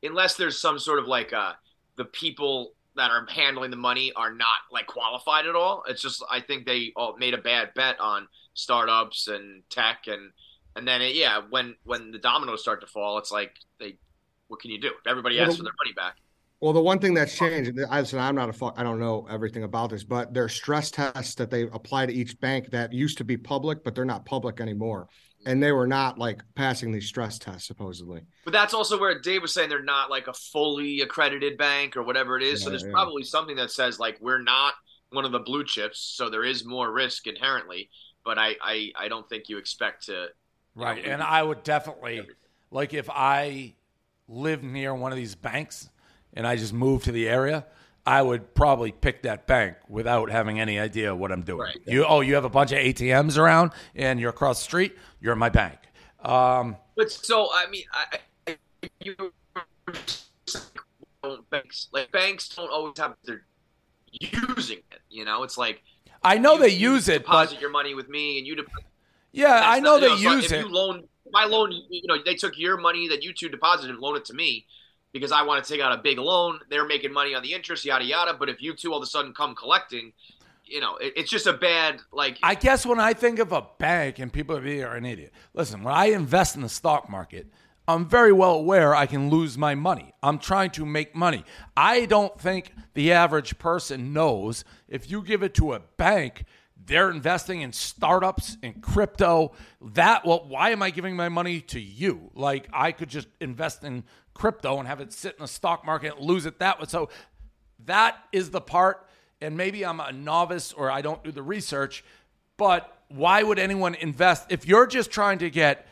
unless there's some sort of like uh the people that are handling the money are not like qualified at all. It's just I think they all made a bad bet on startups and tech and and then it, yeah, when when the dominoes start to fall, it's like they what can you do? Everybody Well, asks the- for their money back. Well, the one thing that's changed, and I said I'm not a fuck, I don't know everything about this, but their stress tests that they apply to each bank that used to be public, but they're not public anymore, mm-hmm. and they were not like passing these stress tests supposedly. But that's also where Dave was saying they're not like a fully accredited bank or whatever it is. so there's yeah. probably something that says like we're not one of the blue chips, so there is more risk inherently. But I I, I don't think you expect to Right. Yeah. And I would definitely, like, if I lived near one of these banks and I just moved to the area, I would probably pick that bank without having any idea what I'm doing. Right. You, oh, you have a bunch of ATMs around and you're across the street, you're my bank. Um, But so I mean, I, I you banks like banks don't always have they're using it. You know, it's like I know you- they use it, deposit but your money with me, and you. Deposit, yeah, I know they use if it. You loan my loan. You know, they took your money that you two deposited and loaned it to me because I want to take out a big loan. They're making money on the interest, yada yada. But if you two all of a sudden come collecting, you know, it, it's just a bad like. I guess when I think of a bank and people are an idiot. Listen, when I invest in the stock market, I'm very well aware I can lose my money. I'm trying to make money. I don't think the average person knows if you give it to a bank, they're investing in startups in crypto. That well, why am I giving my money to you? Like I could just invest in crypto and have it sit in the stock market and lose it that way. So that is the part, and maybe I'm a novice or I don't do the research, but why would anyone invest if you're just trying to get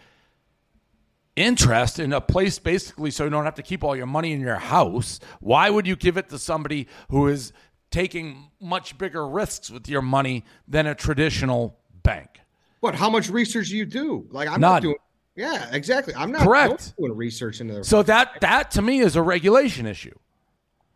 interest in a place basically so you don't have to keep all your money in your house? Why would you give it to somebody who is taking much bigger risks with your money than a traditional bank? What? How much research do you do? Like I'm None. not doing. Yeah, exactly. I'm not Correct. doing research into their. So that that to me is a regulation issue.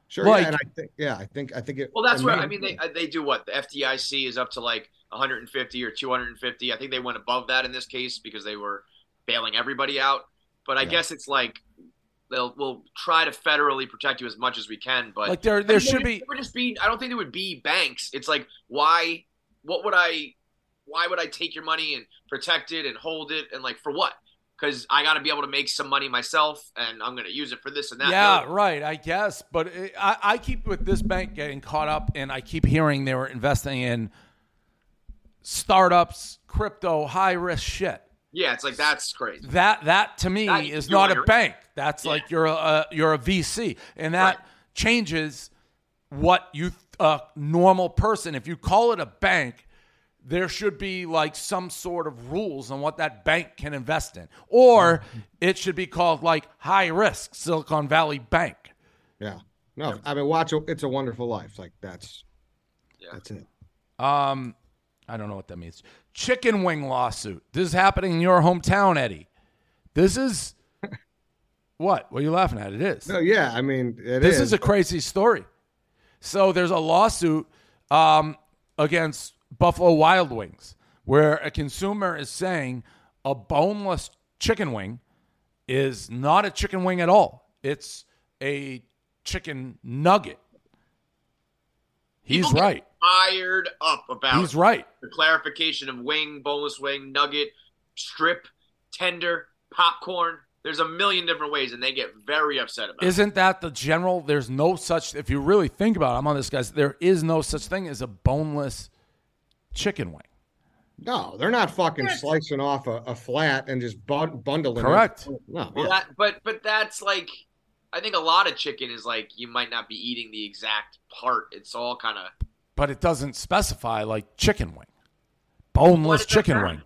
sure, like- yeah, and I think yeah, I think I think it. well, that's it where may- I mean they uh, they do what the FDIC is up to like 150 or 250. I think they went above that in this case because they were bailing everybody out. But I Yeah. guess it's like they'll we'll try to federally protect you as much as we can. But Like there there should be would just be. I don't think there would be banks. It's like why? What would I? Why would I take your money and protect it and hold it and like for what? Because I got to be able to make some money myself, and I'm going to use it for this and that. Yeah, No, right. I guess, but it, I, I keep with this bank getting caught up, and I keep hearing they were investing in startups, crypto, high risk shit. Yeah, it's like that's crazy. That that to me That- is you're not a bank. That's like you're a, a you're a VC, and that Right. changes what you a normal person. If you call it a bank, there should be like some sort of rules on what that bank can invest in, or it should be called like high risk Silicon Valley Bank. Yeah. No, I mean, watch. It's a Wonderful Life. Like that's. Yeah. That's it. Um, I don't know what that means. Chicken wing lawsuit. This is happening in your hometown, Eddie. This is what? What are you laughing at? It is. No, yeah. I mean, it this is. is a crazy story. So there's a lawsuit um, against Buffalo Wild Wings where a consumer is saying a boneless chicken wing is not a chicken wing at all. It's a chicken nugget. He's right. Fired up about He's right. the clarification of wing, boneless wing, nugget, strip, tender, popcorn. There's a million different ways, and they get very upset about it. Isn't that the general? There's no such. If you really think about it, I'm on this guy's. There is no such thing as a boneless chicken wing. no, they're not fucking slicing off a, a flat and just bun- bundling. it. Correct. No, Well, yeah. that, but but that's like, I think a lot of chicken is like you might not be eating the exact part. It's all kind of But it doesn't specify like chicken wing, boneless chicken wing.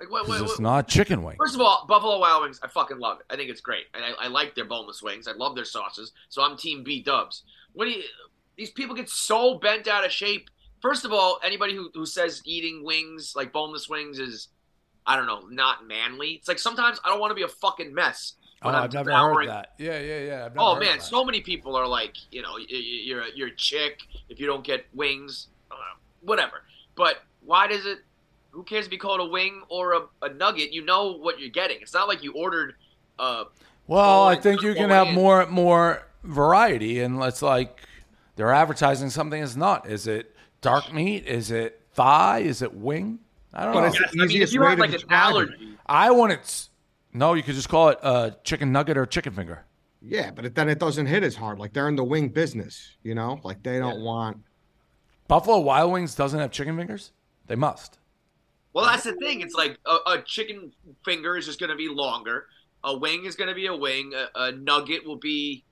like what? What, it's what- not chicken wing. First of all, Buffalo Wild Wings, I fucking love it. I think it's great, and I, I like their boneless wings. I love their sauces, so I'm Team B Dubs. What do you? These people get so bent out of shape. First of all, anybody who, who says eating wings like boneless wings is, I don't know, not manly. It's like sometimes I don't want to be a fucking mess. Oh, I'm I've never devouring- heard that. Yeah, yeah, yeah. I've never Oh man, that. so many people are like, you know, y- y- you're a, you're a chick if you don't get wings, uh, whatever. But why does it? Who cares if you call it a wing or a, a nugget? You know what you're getting. It's not like you ordered. Uh, Well, I think you can going have in. more more variety, and it's like they're advertising something is not. Is it dark meat? Is it thigh? Is it wing? I don't But know. it's the I mean, if you way have like an describe it. allergy, I want it. No, you could just call it a chicken nugget or chicken finger. Yeah, but it, then it doesn't hit as hard. Like they're in the wing business, you know. Like they don't want. Buffalo Wild Wings doesn't have chicken fingers. They must. well, that's the thing. It's like a, a chicken finger is just going to be longer. A wing is going to be a wing. A, a nugget will be.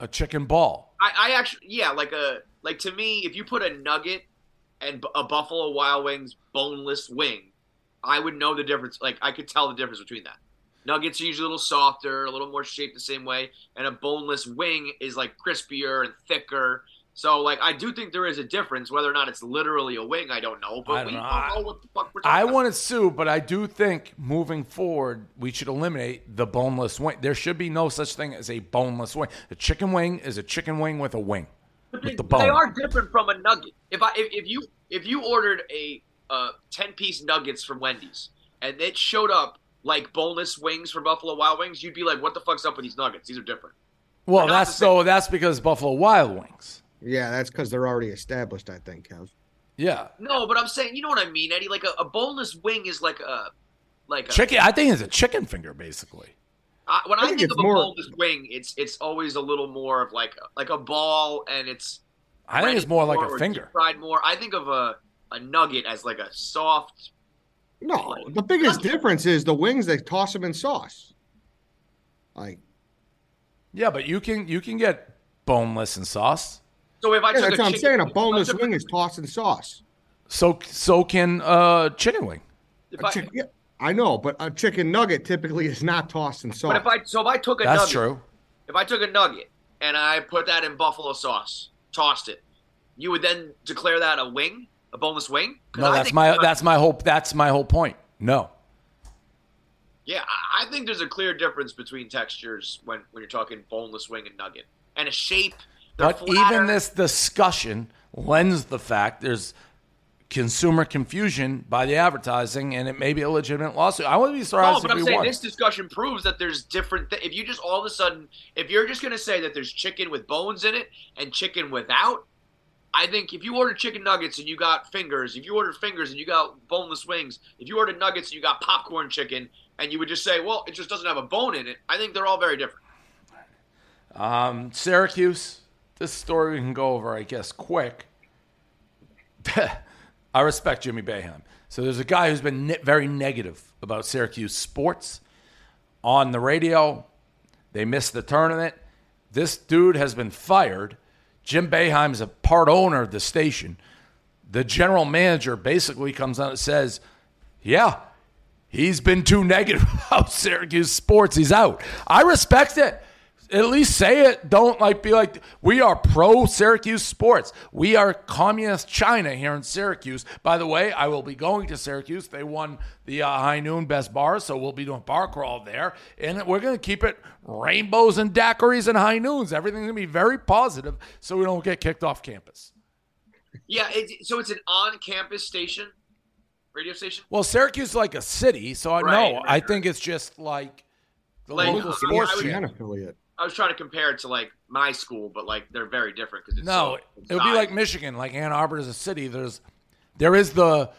A chicken ball. I, I actually, yeah, like a like to me, if you put a nugget and a Buffalo Wild Wings boneless wing, I would know the difference. Like I could tell the difference between that. Nuggets are usually a little softer, a little more shaped the same way, and a boneless wing is like crispier and thicker. So, like, I do think there is a difference. Whether or not it's literally a wing, I don't know. But I don't we know. don't know what the fuck we're talking I about. want to sue, but I do think moving forward, we should eliminate the boneless wing. There should be no such thing as a boneless wing. A chicken wing is a chicken wing with a wing. But with they, the but they are different from a nugget. If I if, if you if you ordered a uh, ten piece nuggets from Wendy's and it showed up like boneless wings from Buffalo Wild Wings, you'd be like, "What the fuck's up with these nuggets? These are different." Well, that's so that's because Buffalo Wild Wings. Yeah, that's because they're already established. I think, Kev. Yeah, No, but I'm saying, you know what I mean, Eddie? Like a, a boneless wing is like a like a, chicken. I think it's a chicken finger, basically. I, when I I, think think, it's of a more- boneless wing, it's it's always a little more of like like a ball, and it's I think it's more like or a finger. fried more. I think of a a nugget as like a soft. No, the biggest difference is the wings. They toss them in sauce. Like Yeah, but you can you can get boneless and sauce. So if I yeah, that's what I'm chicken- saying. A boneless wing is tossed in sauce. So so can uh chicken wing. if A I- chick- yeah, I know, but a chicken nugget typically is not tossed in sauce. But if I so if I took a That's nugget, true. if I took a nugget and I put that in buffalo sauce, tossed it, you would then declare that a wing, a boneless wing? No, that's my that's my whole that's my whole point. No. Yeah, I think there's a clear difference between textures when when you're talking boneless wing and nugget, and a shape. But flatter. even this discussion lends the fact there's consumer confusion by the advertising, and it may be a legitimate lawsuit. I wouldn't be surprised. No, but if I'm we saying won. this discussion proves that there's different. Th- if you just all of a sudden, if you're just going to say that there's chicken with bones in it and chicken without, I think if you ordered chicken nuggets and you got fingers, if you ordered fingers and you got boneless wings, if you ordered nuggets and you got popcorn chicken, and you would just say, well, it just doesn't have a bone in it, I think they're all very different. Um, Syracuse. This story we can go over, I guess, quick. I respect Jimmy Boeheim. So there's a guy who's been ne- very negative about Syracuse sports on the radio. They missed the tournament. This dude has been fired. Jim Boeheim is a part owner of the station. The general manager basically comes out and says, "Yeah, He's been too negative about Syracuse sports. He's out. I respect it. At least say it. Don't like be like we are pro Syracuse sports. We are communist China here in Syracuse. By the way, I will be going to Syracuse. They won the uh, High Noon Best Bar, so we'll be doing bar crawl there, and we're going to keep it rainbows and daiquiris and high noons. Everything's going to be very positive, so we don't get kicked off campus. Yeah, it, so it's an on-campus station, radio station. Well, Syracuse is like a city, so I Right, know. right, I right. think it's just like the Like, local sports I would- channel. ESPN affiliate. I was trying to compare it to like my school, but like they're very different because it's No, so it would be like Michigan, like Ann Arbor is a city. There's there is the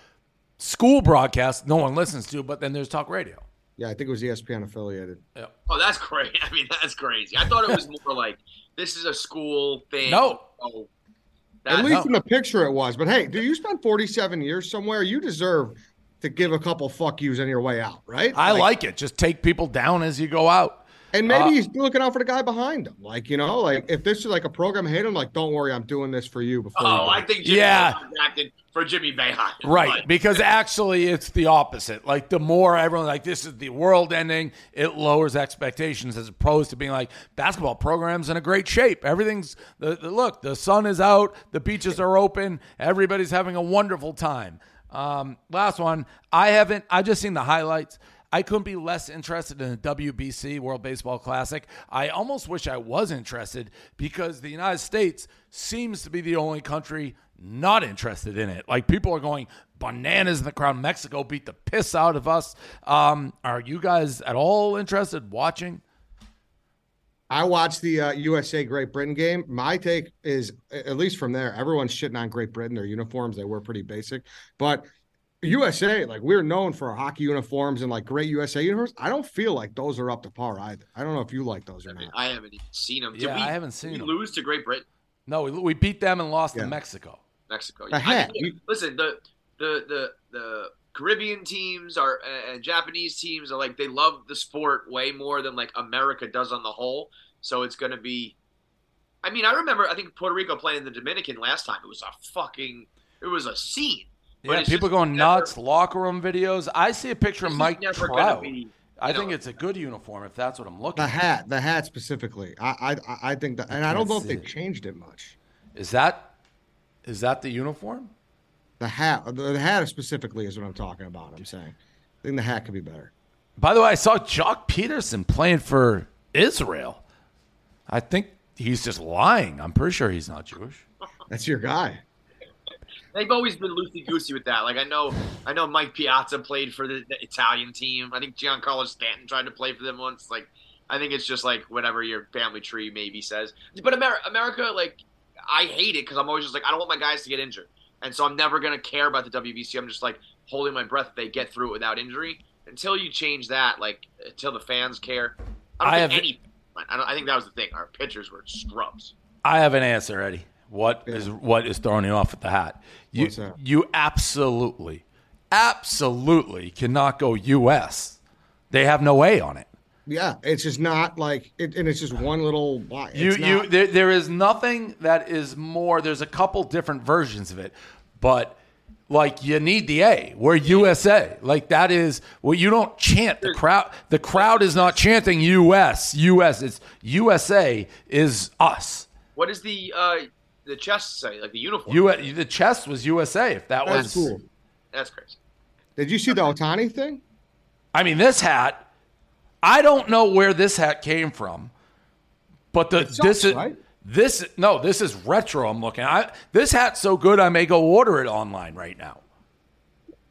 school broadcast no one listens to, but then there's talk radio. Yeah, I think it was ESPN affiliated. Yeah. Oh, that's great. I mean, that's crazy. I thought it was more like this is a school thing. No. Oh, At that, least in the picture it was. But hey, do you spend 47 years somewhere? You deserve to give a couple fuck yous on your way out, right? I like, it. Just take people down as you go out. And maybe Uh, he's looking out for the guy behind him. Like, you know, like if this is like a program hate him, like, don't worry, I'm doing this for you before. oh, you I think Jimmy Yeah. Boeheim acted for Jimmy Boeheim. Right, But- because actually it's the opposite. Like the more everyone like this is the world ending, it lowers expectations as opposed to being like basketball programs in a great shape. Everything's the, the look, the sun is out, the beaches are open, everybody's having a wonderful time. Um, last one, I haven't. I just seen the highlights. I couldn't be less interested in the WBC World Baseball Classic. I almost wish I was interested because the United States seems to be the only country not interested in it. Like people are going bananas in the crowd. Mexico beat the piss out of us. Um, are you guys at all interested watching? I watched the uh, USA Great Britain game. My take is, at least from there, everyone's shitting on Great Britain. Their uniforms, they were pretty basic. But USA, like we're known for our hockey uniforms and like great USA uniforms. I don't feel like those are up to par either. I don't know if you like those or I mean, not. I haven't even seen them. Did Yeah, we, I haven't did seen we 'em. lose to Great Britain, No, we, we beat them and lost Yeah. to Mexico. Mexico. The I hat. You- listen, the the the the Caribbean teams are and Japanese teams are like they love the sport way more than like America does on the whole. So it's going to be. I mean, I remember I think Puerto Rico playing the Dominican last time. It was a fucking. It was a scene. But Yeah, it's people just going never- nuts. Locker room videos. I see a picture of Mike Trout. be, I you think it's a good uniform if that's what I'm looking. The at. hat, the hat specifically. I, I, I think that, and I don't know if they've it. changed it much. Is that is that the uniform? The hat, the, the hat specifically is what I'm talking about. I'm saying, I think the hat could be better. By the way, I saw Joc Pederson playing for Israel. I think he's just lying. I'm pretty sure he's not Jewish. That's your guy. They've always been loosey goosey with that. Like I know, I know Mike Piazza played for the, the Italian team. I think Giancarlo Stanton tried to play for them once. Like, I think it's just like whatever your family tree maybe says. But America, America, like, I hate it because I'm always just like, I don't want my guys to get injured. and so I'm never gonna care about the WBC. I'm just like holding my breath they get through it without injury. Until you change that, like until the fans care, I don't I think have- any. I, don't, I think that was the thing. Our pitchers were scrubs. I have an answer, Eddie. What is what is throwing you off at the hat? You What's that? you absolutely, absolutely cannot go U.S. They have no A on it. Yeah, it's just not like, it, and it's just one little. It's You you there, there is nothing that is more. There's a couple different versions of it, but like you need the A. We're USA. Like that is well, you don't chant the crowd. The crowd is not chanting U.S. U.S. It's USA is us. What is the uh, the chest say? Like the uniform? U. The chest was USA. If that That's was cool. That's crazy. Did you see the Ohtani thing? I mean, this hat. I don't know where this hat came from, but the sucks, this is right? this no this is retro. I'm looking. I this hat's so good. I may go order it online right now.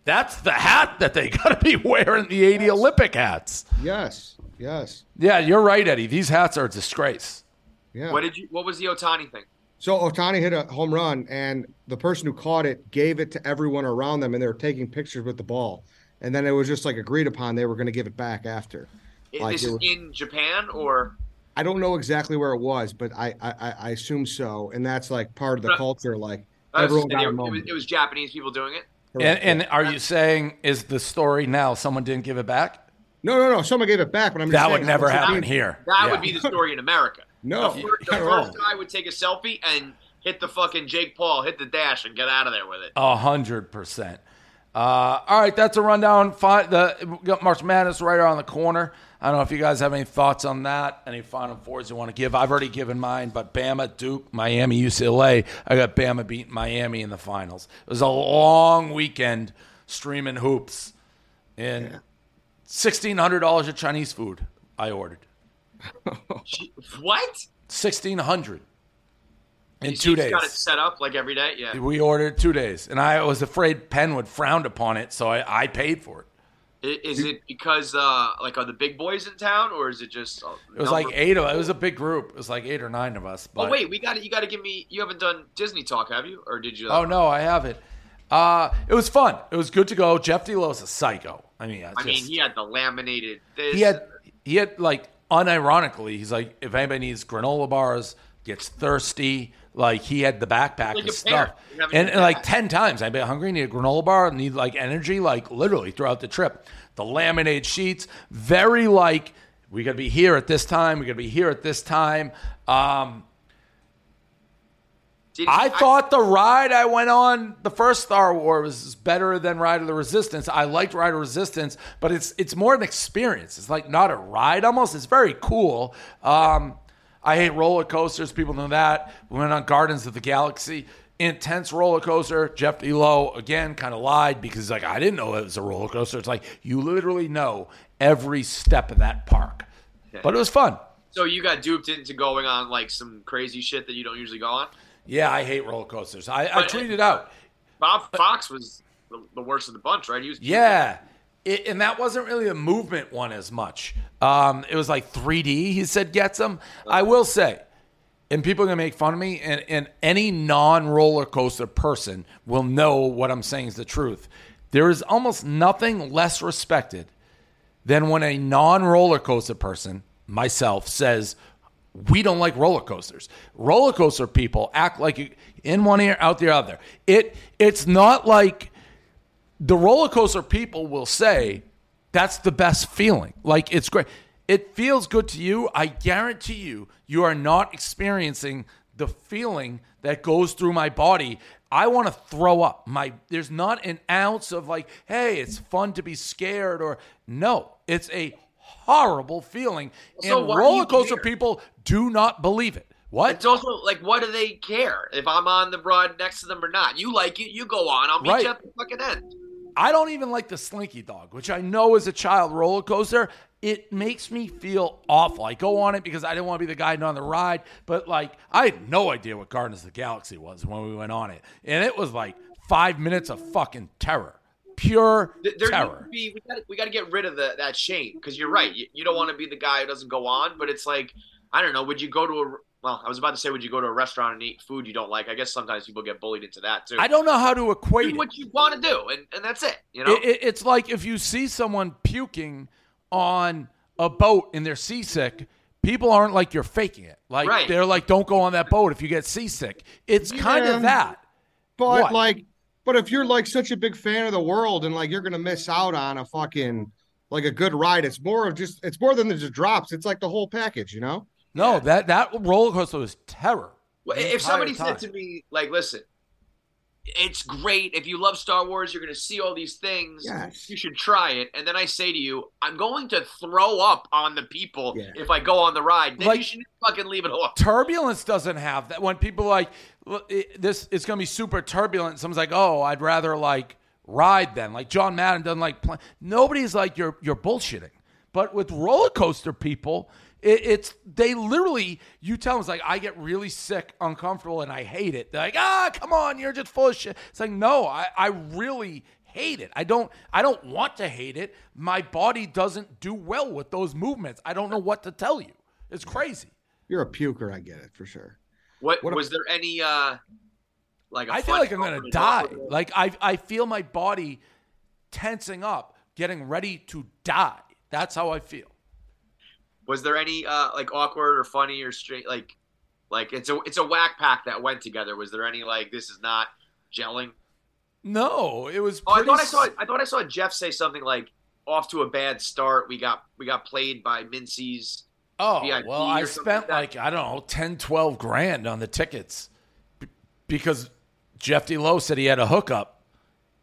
That's the hat that they got to be wearing. The 80 Olympic hats. Yes, yes, Yeah, you're right, Eddie. These hats are a disgrace. yeah. What did you? What was the Ohtani thing? So Ohtani hit a home run, and the person who caught it gave it to everyone around them, and they were taking pictures with the ball. And then it was just like agreed upon they were going to give it back after. I- Like this it is was- in Japan or I don't know exactly where it was, but I I, I- I assume so, and that's like part of the But- culture. Like I everyone just got a saying, it, was, it was Japanese people doing it. And, and are you saying is the story now someone didn't give it back? no, no, no. Someone gave it back, but I'm just That saying, would never happen mean. here. That Yeah. would be the story in America. No, the, fir- the not at all. first guy would take a selfie and hit the fucking Jake Paul, hit the dash, and get out of there with it. A hundred percent. Uh, all right, that's a rundown. Fi- the got March Madness right around the corner. I don't know if you guys have any thoughts on that. Any final fours you want to give? I've already given mine, but Bama, Duke, Miami, UCLA. I got Bama beating Miami in the finals. It was a long weekend streaming hoops, and sixteen hundred dollars of Chinese food I ordered. What? Sixteen hundred in You- two days. Got it set up like every day. Yeah. We ordered two days, and I was afraid Penn would frown upon it, so I, I paid for it. Is it because uh, like are the big boys in town, or is it just? It was like eight of it was a big group. It was like eight or nine of us. But Oh wait, we got it. You got to give me. You haven't done Disney talk, have you? Or did you? oh no, I have it. Uh, it was fun. It was good to go. Jeff D. Lowe's a psycho. I mean, I mean, he had the laminated. This. he had he had like unironically, he's like, if anybody needs granola bars, gets thirsty, like he had the backpack Like and stuff. parent. You have And, and, like ten times, I'd be hungry, need a granola bar, need like energy, like literally throughout the trip. The laminated sheets, very like we gotta be here at this time. We gotta be here at this time. Um, Did I thought the ride I went on, the first Star Wars, was better than Rise of the Resistance. I liked Rise of Resistance, but it's it's more an experience. It's like not a ride almost. It's very cool. Um, I hate roller coasters. People know that. We went on Guardians of the Galaxy. Intense roller coaster. Jeff Elo again kind of lied because like I didn't know it was a roller coaster. It's like you literally know every step of that park, but it was fun. So you got duped into going on like some crazy shit that you don't usually go on. Yeah, I hate roller coasters. I, I tweeted out. Bob Fox was the, the worst of the bunch, right? He was Yeah. It, and that wasn't really a movement one as much. Um, it was like 3D, he said, gets them. I will say, and people are going to make fun of me, and, and any non roller coaster person will know what I'm saying is the truth. There is almost nothing less respected than when a non roller coaster person, myself, says, we don't like roller coasters. Roller coaster people act like in one ear, out the other. It it's not like the roller coaster people will say that's the best feeling. Like it's great. It feels good to you. I guarantee you, you are not experiencing the feeling that goes through my body. I want to throw up. My there's not an ounce of like, hey, it's fun to be scared or no. It's a horrible feeling. So and roller coaster people do not believe it. What? It's also like, what do they care if I'm on the broad next to them or not? You like it, you go on. I'll meet Right. you at the fucking end. I don't even like the Slinky Dog, which I know is a child roller coaster. It makes me feel awful. I go on it because I didn't want to be the guy on the ride, but like I had no idea what Guardians of the Galaxy was when we went on it, and it was like five minutes of fucking terror, pure There terror. be, we got we got to get rid of the, that shame because you're right. You, you don't want to be the guy who doesn't go on, but it's like I don't know. Would you go to a well, I was about to say, would you go to a restaurant and eat food you don't like? I guess sometimes people get bullied into that too. I don't know how to equate do it. what you want to do, and, and that's it. You know, It- it- it's like if you see someone puking on a boat and they're seasick, people aren't like you're faking it. Like Right. they're like, don't go on that boat if you get seasick. It's kind of that. But What? like, but if you're like such a big fan of the world and like you're gonna miss out on a fucking like a good ride, it's more of just it's more than the drops. It's like the whole package, you know. No, that that roller coaster was terror. Well, if somebody entire said to me, like, listen, it's great. If you love Star Wars, you're going to see all these things. Yes. You should try it. And then I say to you, I'm going to throw up on the people Yeah. if I go on the ride. Then Like- you should fucking leave it alone. Turbulence doesn't have that. When people like "Look, it- this, it's going to be super turbulent. Someone's like, "Oh, I'd rather like ride then." Like John Madden doesn't like. Nobody's like you're you're bullshitting. But with roller coaster people, it, it's they literally you tell them it's like I get really sick, uncomfortable, and I hate it. They're like, "Ah, come on, you're just full of shit." It's like no, I I really hate it. I don't I don't want to hate it. My body doesn't do well with those movements. I don't know what to tell you. It's crazy. You're a puker, I get it for sure. What, What a- was there any uh like I I feel like I'm gonna die. Like I I feel my body tensing up, getting ready to die. That's how I feel. Was there any uh like awkward or funny or straight like like it's a it's a Wack Pack that went together. Was there any like this is not gelling? No, it was. Oh, I thought I saw I thought I saw Jeff say something like off to a bad start. We got we got played by Mincy's. Oh VIP well, I spent like like I don't know 10, 12 grand on the tickets b- because Jeff D. Lowe said he had a hookup.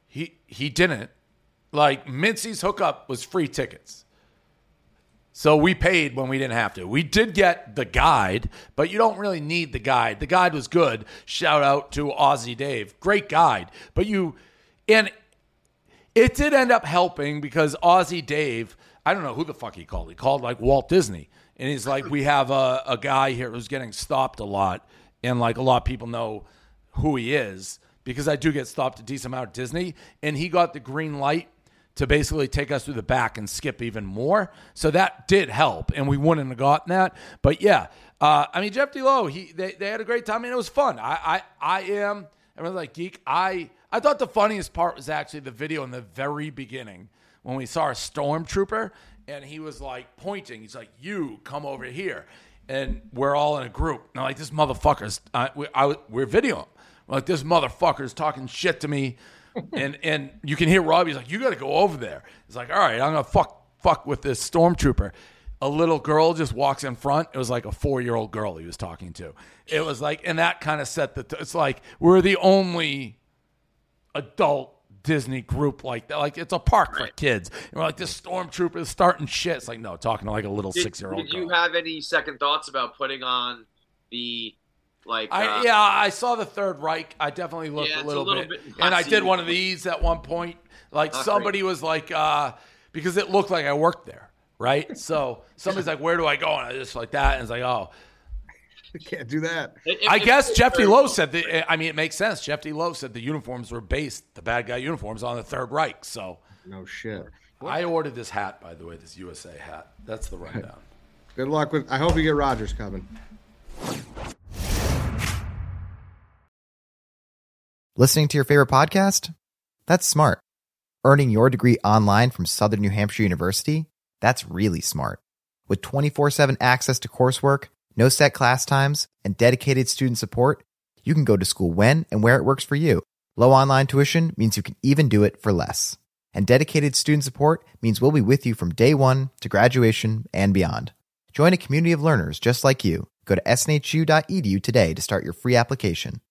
He he didn't. Like Mincy's hookup was free tickets. So we paid when we didn't have to. We did get the guide, but you don't really need the guide. The guide was good. Shout out to Aussie Dave. Great guide. But you and it did end up helping because Aussie Dave, I don't know who the fuck he called. He called like Walt Disney. And he's like, we have a, a guy here who's getting stopped a lot. And like a lot of people know who he is because I do get stopped a decent amount at Disney. And he got the green light to basically take us through the back and skip even more. So that did help. And we wouldn't have gotten that. But yeah, uh, I mean, Jeff Lowe, he they, they had a great time and it was fun. I, I, I am, everyone's like, geek. I, I thought the funniest part was actually the video in the very beginning when we saw a stormtrooper and he was like pointing. He's like, "You come over here," and we're all in a group. And I'm like, "This motherfucker's." Uh, we, I, we're videoing. Like, "This motherfucker's talking shit to me," and and you can hear Robbie's like, "You got to go over there." He's like, "All right, I'm gonna fuck fuck with this stormtrooper." A little girl just walks in front. It was like a four year old girl he was talking to. It was like, and that kind of set the. T- it's like we're the only adult Disney group like that. Like it's a park for kids. And we're like this stormtrooper is starting shit. It's like no, talking to like a little Did, six year old did you have any second thoughts about putting on the like? I, uh, yeah, I saw the Third Reich. I definitely looked Yeah, a it's a little, little bit, bit and I did one of these at one point. Like Not somebody was like, uh, because it looked like I worked there, right? So somebody's like, "Where do I go?" And I just like that, and it's like, "Oh." You can't do that. if- I if- guess if- Jeff D. Lowe said the. Eh, I mean, it makes sense. Jeff D. Lowe said the uniforms were based, the bad guy uniforms, on the Third Reich. So No shit. I ordered this hat, by the way, this USA hat. That's the rundown. Good luck with. I hope you get Rogers coming. Listening to your favorite podcast? That's smart. Earning your degree online from Southern New Hampshire University? That's really smart. With 24 7 access to coursework, no set class times, and dedicated student support, you can go to school when and where it works for you. Low online tuition means you can even do it for less. And dedicated student support means we'll be with you from day one to graduation and beyond. Join a community of learners just like you. Go to snhu.edu today to start your free application.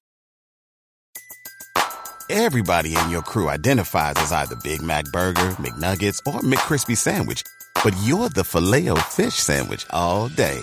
Everybody in your crew identifies as either Big Mac Burger, McNuggets, or McCrispy Sandwich. But you're the Filet-O-Fish Sandwich all day.